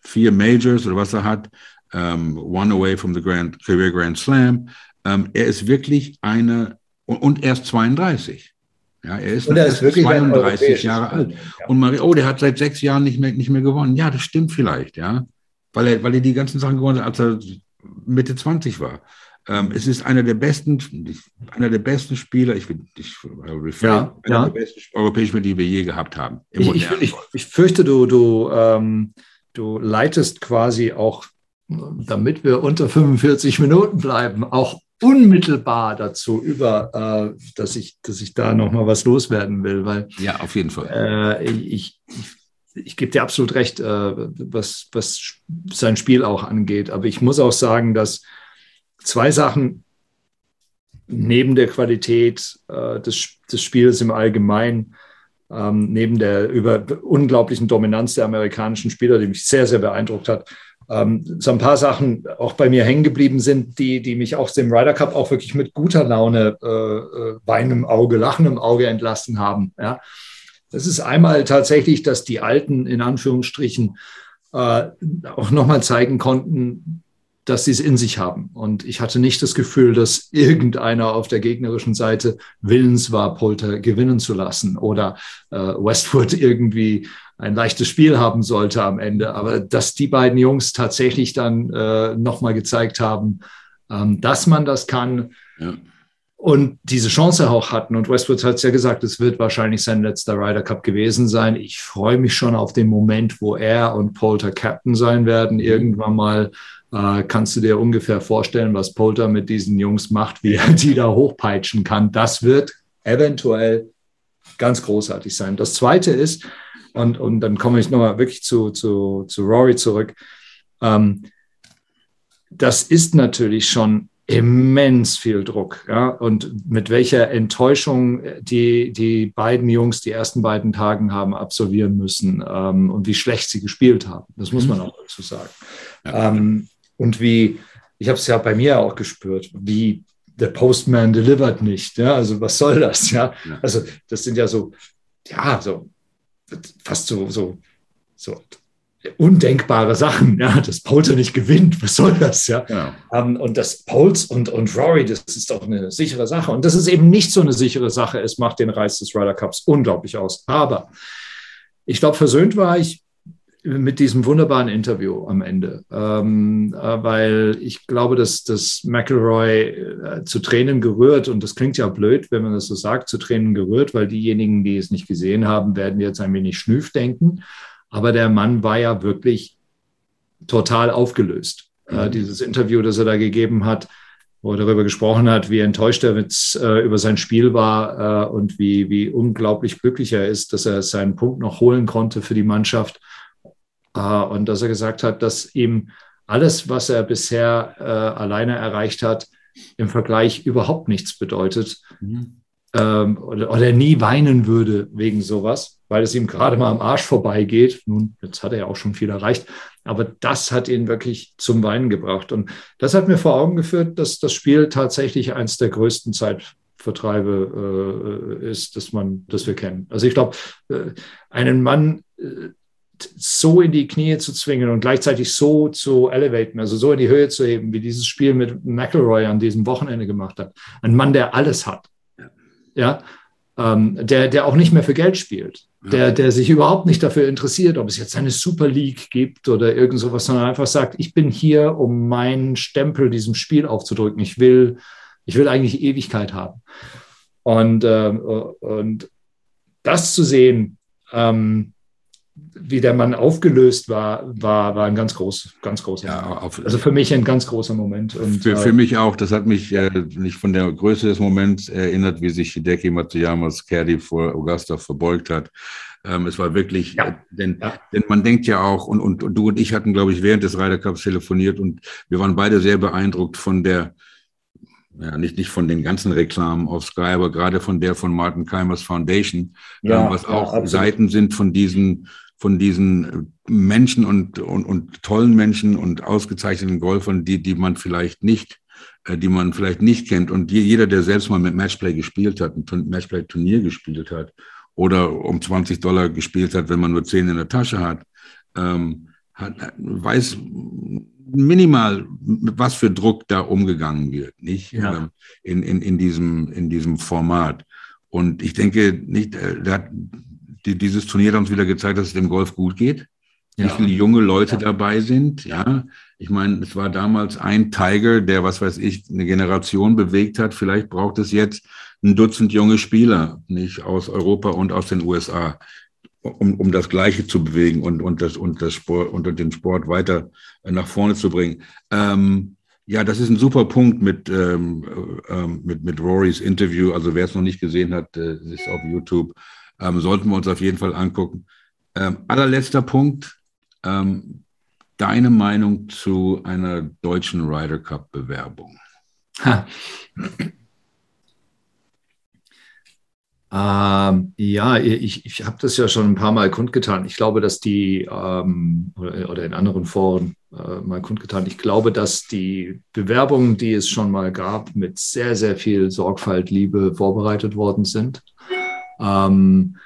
Vier Majors oder was er hat, ähm, one away from the Grand, Career Grand Slam. Ähm, er ist wirklich eine, und, und er ist 32. Ja, er ist, er ist wirklich ein 32 europäisches Jahre alt. Ja. Und Marie, oh, der hat seit sechs Jahren nicht mehr, nicht mehr gewonnen. Ja, das stimmt vielleicht, ja. Weil er, weil er die ganzen Sachen gewonnen hat, als er Mitte 20 war. Ähm, es ist einer der besten, einer der besten Spieler, ich, will- ich refrain, Ja, einer ja. der besten europäischen Spieler, die wir je gehabt haben. im Ich, ich, ich, ich fürchte, du, du, ähm, du leitest quasi auch damit wir unter 45 Minuten bleiben, auch unmittelbar dazu über, äh, dass ich, dass ich da noch mal was loswerden will, weil ja auf jeden Fall. Äh, ich, ich, ich gebe dir absolut recht, äh, was, was sein Spiel auch angeht. Aber ich muss auch sagen, dass zwei Sachen neben der Qualität äh, des, des Spiels im Allgemeinen, ähm, neben der über unglaublichen Dominanz der amerikanischen Spieler, die mich sehr, sehr beeindruckt hat, ähm, so ein paar Sachen auch bei mir hängen geblieben sind, die, die mich auch dem Ryder Cup auch wirklich mit guter Laune, äh, äh Wein Auge, Lachen im Auge entlassen haben. Ja. Das ist einmal tatsächlich, dass die Alten in Anführungsstrichen äh, auch nochmal zeigen konnten, dass sie es in sich haben. Und ich hatte nicht das Gefühl, dass irgendeiner auf der gegnerischen Seite willens war, Polter gewinnen zu lassen oder äh, Westwood irgendwie ein leichtes Spiel haben sollte am Ende. Aber dass die beiden Jungs tatsächlich dann äh, nochmal gezeigt haben, ähm, dass man das kann. Ja und diese Chance auch hatten. Und Westwood hat es ja gesagt, es wird wahrscheinlich sein letzter Ryder Cup gewesen sein. Ich freue mich schon auf den Moment, wo er und Polter Captain sein werden. Irgendwann mal äh, kannst du dir ungefähr vorstellen, was Polter mit diesen Jungs macht, wie er die da hochpeitschen kann. Das wird eventuell ganz großartig sein. Das Zweite ist, und, und dann komme ich nochmal wirklich zu, zu, zu Rory zurück, ähm, das ist natürlich schon immens viel Druck. Ja? Und mit welcher Enttäuschung die, die beiden Jungs die ersten beiden Tagen haben absolvieren müssen ähm, und wie schlecht sie gespielt haben. Das muss man mhm. auch dazu sagen. Ja. Ähm, und wie, ich habe es ja bei mir auch gespürt, wie der Postman delivered nicht. Ja? Also was soll das? Ja? ja? Also das sind ja so, ja, so fast so, so, so undenkbare Sachen, ja, dass Poulter nicht gewinnt, was soll das, ja? ja. Um, ähm, und das Poles und, und Rory, das ist doch eine sichere Sache. Und das ist eben nicht so eine sichere Sache. Es macht den Reiz des Ryder Cups unglaublich aus. Aber ich glaube, versöhnt war ich mit diesem wunderbaren Interview am Ende, ähm, äh, weil ich glaube, dass, dass McElroy äh, zu Tränen gerührt, und das klingt ja blöd, wenn man das so sagt, zu Tränen gerührt, weil diejenigen, die es nicht gesehen haben, werden jetzt ein wenig schnüff denken. Aber der Mann war ja wirklich total aufgelöst. Äh, mhm. dieses Interview, das er da gegeben hat, wo er darüber gesprochen hat, wie enttäuscht er mit, äh, über sein Spiel war äh, und wie, wie unglaublich glücklich er ist, dass er seinen Punkt noch holen konnte für die Mannschaft. Äh, und dass er gesagt hat, dass ihm alles, was er bisher äh, alleine erreicht hat, im Vergleich überhaupt nichts bedeutet. Mhm. Ähm, oder, oder nie weinen würde wegen sowas weil es ihm gerade mal am Arsch vorbeigeht. Nun, jetzt hat er ja auch schon viel erreicht, aber das hat ihn wirklich zum Weinen gebracht. Und das hat mir vor Augen geführt, dass das Spiel tatsächlich eins der größten Zeitvertreibe äh, ist, das man, das wir kennen. Also ich glaube, äh, einen Mann äh, so in die Knie zu zwingen und gleichzeitig so zu elevaten, also so in die Höhe zu heben, wie dieses Spiel mit McElroy an diesem Wochenende gemacht hat. Ein Mann, der alles hat. Ja, ähm, der, der auch nicht mehr für Geld spielt, der, der sich überhaupt nicht dafür interessiert, ob es jetzt eine Super League gibt oder irgend sowas, sondern einfach sagt, ich bin hier, um meinen Stempel diesem Spiel aufzudrücken. Ich will, ich will eigentlich Ewigkeit haben. Und, äh, und das zu sehen, ähm, wie der Mann aufgelöst war, war, war ein ganz groß, ganz großer ja, auf, Also für mich ein ganz großer Moment. Und, für, für äh, mich auch. Das hat mich äh, nicht von der Größe des Moments erinnert, wie sich Hideki Matsuyamas Caddy vor Augusta verbeugt hat. Ähm, es war wirklich, ja. Äh, denn, ja. denn man denkt ja auch, und, und, und du und ich hatten, glaube ich, während des Ryder Cups telefoniert und wir waren beide sehr beeindruckt von der, ja, nicht, nicht von den ganzen Reklamen auf Sky, aber gerade von der von Martin Keimers Foundation, ja, ähm, was auch Seiten sind von diesen von diesen Menschen und, und, und tollen Menschen und ausgezeichneten Golfern, die, die man vielleicht nicht, äh, die man vielleicht nicht kennt. Und jeder, der selbst mal mit Matchplay gespielt hat, ein Matchplay-Turnier gespielt hat oder um 20 Dollar gespielt hat, wenn man nur 10 in der Tasche hat, ähm, hat weiß minimal, was für Druck da umgegangen wird, nicht? Ja. Ähm, in, in, in, diesem, in diesem Format. Und ich denke nicht, äh, da die, dieses Turnier hat uns wieder gezeigt, dass es dem Golf gut geht. Ja. Wie viele junge Leute ja. dabei sind. Ja, ich meine, es war damals ein Tiger, der, was weiß ich, eine Generation bewegt hat. Vielleicht braucht es jetzt ein Dutzend junge Spieler, nicht aus Europa und aus den USA. um, um das Gleiche zu bewegen und, und, das, und, das Sport, und den Sport weiter nach vorne zu bringen. Ähm, ja, das ist ein super Punkt mit, ähm, äh, mit, mit Rorys Interview. Also wer es noch nicht gesehen hat, äh, ist auf YouTube. Ähm, sollten wir uns auf jeden Fall angucken. Ähm, allerletzter Punkt. Ähm, deine Meinung zu einer deutschen Ryder Cup Bewerbung? Ähm, ja, ich, ich habe das ja schon ein paar Mal kundgetan. Ich glaube, dass die, ähm, oder, in anderen Foren äh, mal kundgetan, ich glaube, dass die Bewerbungen, die es schon mal gab, mit sehr, sehr viel Sorgfalt, Liebe vorbereitet worden sind. Ähm,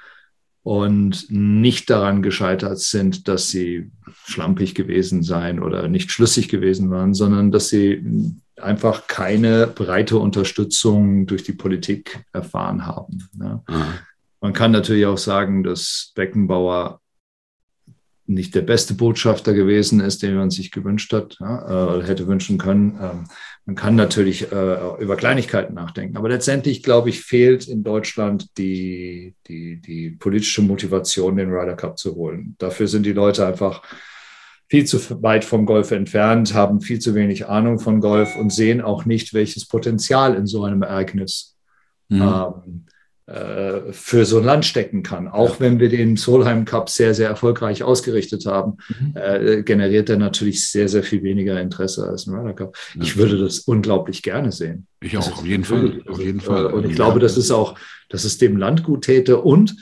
und nicht daran gescheitert sind, dass sie schlampig gewesen seien oder nicht schlüssig gewesen waren, sondern dass sie einfach keine breite Unterstützung durch die Politik erfahren haben. Ja. Man kann natürlich auch sagen, dass Beckenbauer nicht der beste Botschafter gewesen ist, den man sich gewünscht hat ja, äh, hätte wünschen können. Ähm, man kann natürlich äh, über Kleinigkeiten nachdenken, aber letztendlich, glaube ich, fehlt in Deutschland die, die, die politische Motivation, den Ryder Cup zu holen. Dafür sind die Leute einfach viel zu weit vom Golf entfernt, haben viel zu wenig Ahnung von Golf und sehen auch nicht, welches Potenzial in so einem Ereignis mhm. ähm, äh, für so ein Land stecken kann. Auch wenn wir den Solheim Cup sehr, sehr erfolgreich ausgerichtet haben, mhm. äh, generiert er natürlich sehr, sehr viel weniger Interesse als ein Ryder Cup. Ja. Ich würde das unglaublich gerne sehen. Ich auch, auf jeden Fall. Auf jeden Fall. Und ich ja. glaube, das ist auch, dass es dem Land gut täte und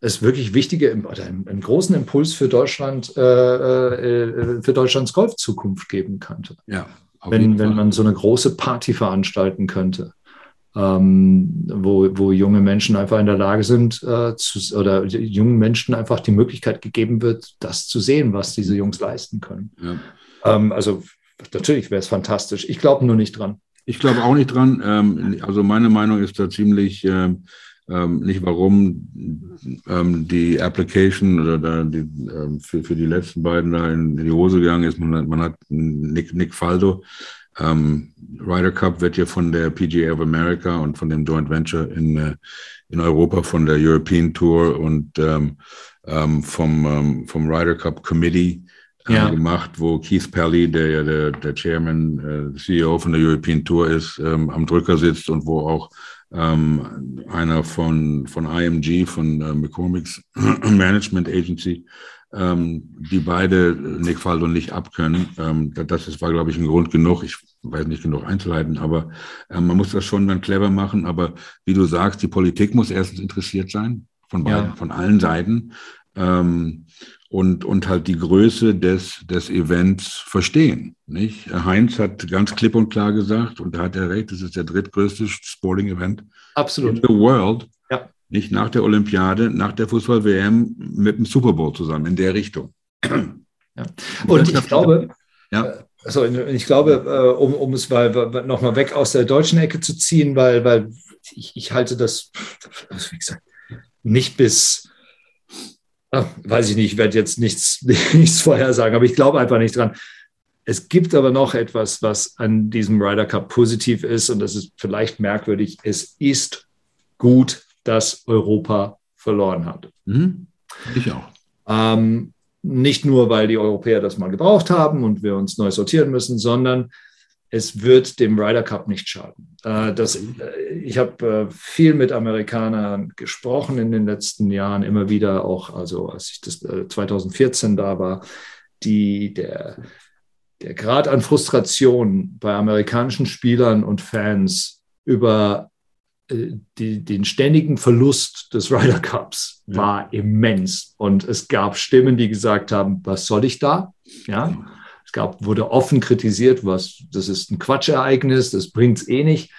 es wirklich wichtige oder einen, einen großen Impuls für Deutschland, äh, äh, für Deutschlands Golfzukunft geben könnte. Ja, wenn, wenn man so eine große Party veranstalten könnte. Ähm, wo, wo junge Menschen einfach in der Lage sind, äh, zu, oder jungen Menschen einfach die Möglichkeit gegeben wird, das zu sehen, was diese Jungs leisten können. Ja. Ähm, also natürlich wäre es fantastisch. Ich glaube nur nicht dran. Ich glaube auch nicht dran. Ähm, also meine Meinung ist da ziemlich, ähm, ähm, nicht warum ähm, die Application oder da die, für, für die letzten beiden da in die Hose gegangen ist. Man hat, man hat Nick, Nick Faldo. Ähm, Ryder Cup wird ja von der PGA of America und von dem Joint Venture in, äh, in Europa von der European Tour und ähm, ähm, vom, ähm, vom Ryder Cup Committee äh, ja. gemacht, wo Keith Pelly, der ja der, der Chairman, äh, CEO von der European Tour ist, ähm, am Drücker sitzt und wo auch ähm, einer von, von IMG, von äh, McCormick's Management Agency, die beide Nick Faldo nicht abkönnen. Ähm, das ist, war, glaube ich, ein Grund genug. Ich weiß nicht genug Einzelheiten, aber äh, man muss das schon dann clever machen. Aber wie du sagst, die Politik muss erstens interessiert sein, von beiden, ja. von allen Seiten. Ähm, und, und halt die Größe des, des Events verstehen. Nicht? Heinz hat ganz klipp und klar gesagt, und da hat er recht, das ist der drittgrößte Sporting-Event in the world. Ja. Nicht nach der Olympiade, nach der Fußball-WM mit dem Super Bowl zusammen, in der Richtung. Ja. Und ich glaube, ja. Also ich glaube, äh, um, um es mal nochmal weg aus der deutschen Ecke zu ziehen, weil, weil ich, ich halte das, wie gesagt, nicht bis ach, weiß ich nicht, ich werde jetzt nichts, nichts vorhersagen, aber ich glaube einfach nicht dran. Es gibt aber noch etwas, was an diesem Ryder Cup positiv ist und das ist vielleicht merkwürdig. Es ist gut, dass Europa verloren hat. Mhm. Ich auch. Ähm, nicht nur, weil die Europäer das mal gebraucht haben und wir uns neu sortieren müssen, sondern es wird dem Ryder Cup nicht schaden. Äh, das, äh, ich habe äh, viel mit Amerikanern gesprochen in den letzten Jahren, immer wieder auch, also als ich das 2014 da war, die, der, der Grad an Frustration bei amerikanischen Spielern und Fans über die, den ständigen Verlust des Ryder Cups war ja. immens. Und es gab Stimmen, die gesagt haben, was soll ich da? Ja gab, wurde offen kritisiert, was, das ist ein Quatschereignis, das bringt es eh nicht.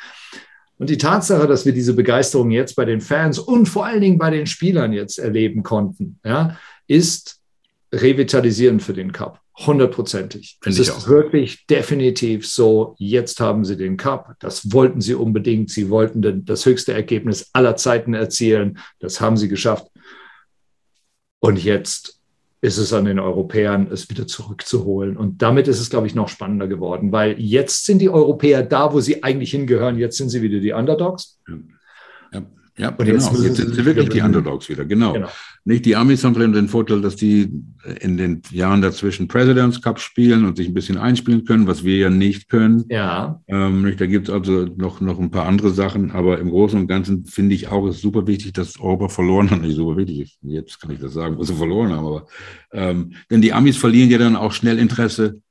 Und die Tatsache, dass wir diese Begeisterung jetzt bei den Fans und vor allen Dingen bei den Spielern jetzt erleben konnten, ja, ist revitalisierend für den Cup. Hundertprozentig. Es ist auch. wirklich definitiv so. Jetzt haben sie den Cup. Das wollten sie unbedingt. Sie wollten das höchste Ergebnis aller Zeiten erzielen. Das haben sie geschafft. Und jetzt ist es an den Europäern, es wieder zurückzuholen. Und damit ist es, glaube ich, noch spannender geworden, weil jetzt sind die Europäer da, wo sie eigentlich hingehören. Jetzt sind sie wieder die Underdogs. Ja. Ja. Und genau. Jetzt, jetzt sind sie wirklich die Underdogs wieder, genau. genau. Nicht die Amis haben vielleicht den Vorteil, dass die in den Jahren dazwischen Presidents Cup spielen und sich ein bisschen einspielen können, was wir ja nicht können. Ja. Ähm, da gibt es also noch, noch ein paar andere Sachen, aber im Großen und Ganzen finde ich auch, es ist super wichtig, dass Europa verloren hat. Nicht super wichtig, jetzt kann ich das sagen, was sie verloren haben, aber ähm, denn die Amis verlieren ja dann auch schnell Interesse,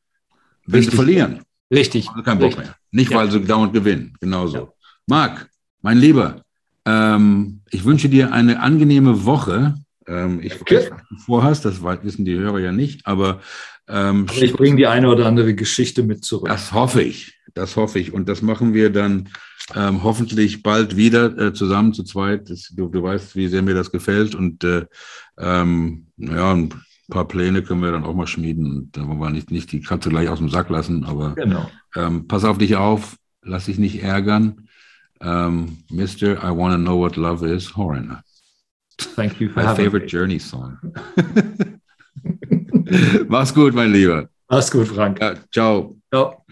wenn Richtig. sie verlieren. Richtig. Also kein Bock Richtig. mehr. Nicht, ja. weil sie dauernd gewinnen. Genauso. Ja. Marc, mein Lieber, ähm, ich wünsche dir eine angenehme Woche. Ähm, ich weiß, was du vorhast, das wissen die Hörer ja nicht, aber, ähm, aber ich bringe die eine oder andere Geschichte mit zurück. Das hoffe ich, das hoffe ich. Und das machen wir dann ähm, hoffentlich bald wieder äh, zusammen zu zweit. Das, du, du, weißt, wie sehr mir das gefällt. Und äh, ähm, ja, ein paar Pläne können wir dann auch mal schmieden. Da wollen wir nicht, nicht die Katze gleich aus dem Sack lassen, aber genau. ähm, pass auf dich auf, lass dich nicht ärgern um, Mr. I Want to Know What Love Is, Horan. Thank you for My favorite me. Journey song. Mach's gut, mein Lieber. Mach's gut, Frank. Ja, ciao. Ciao.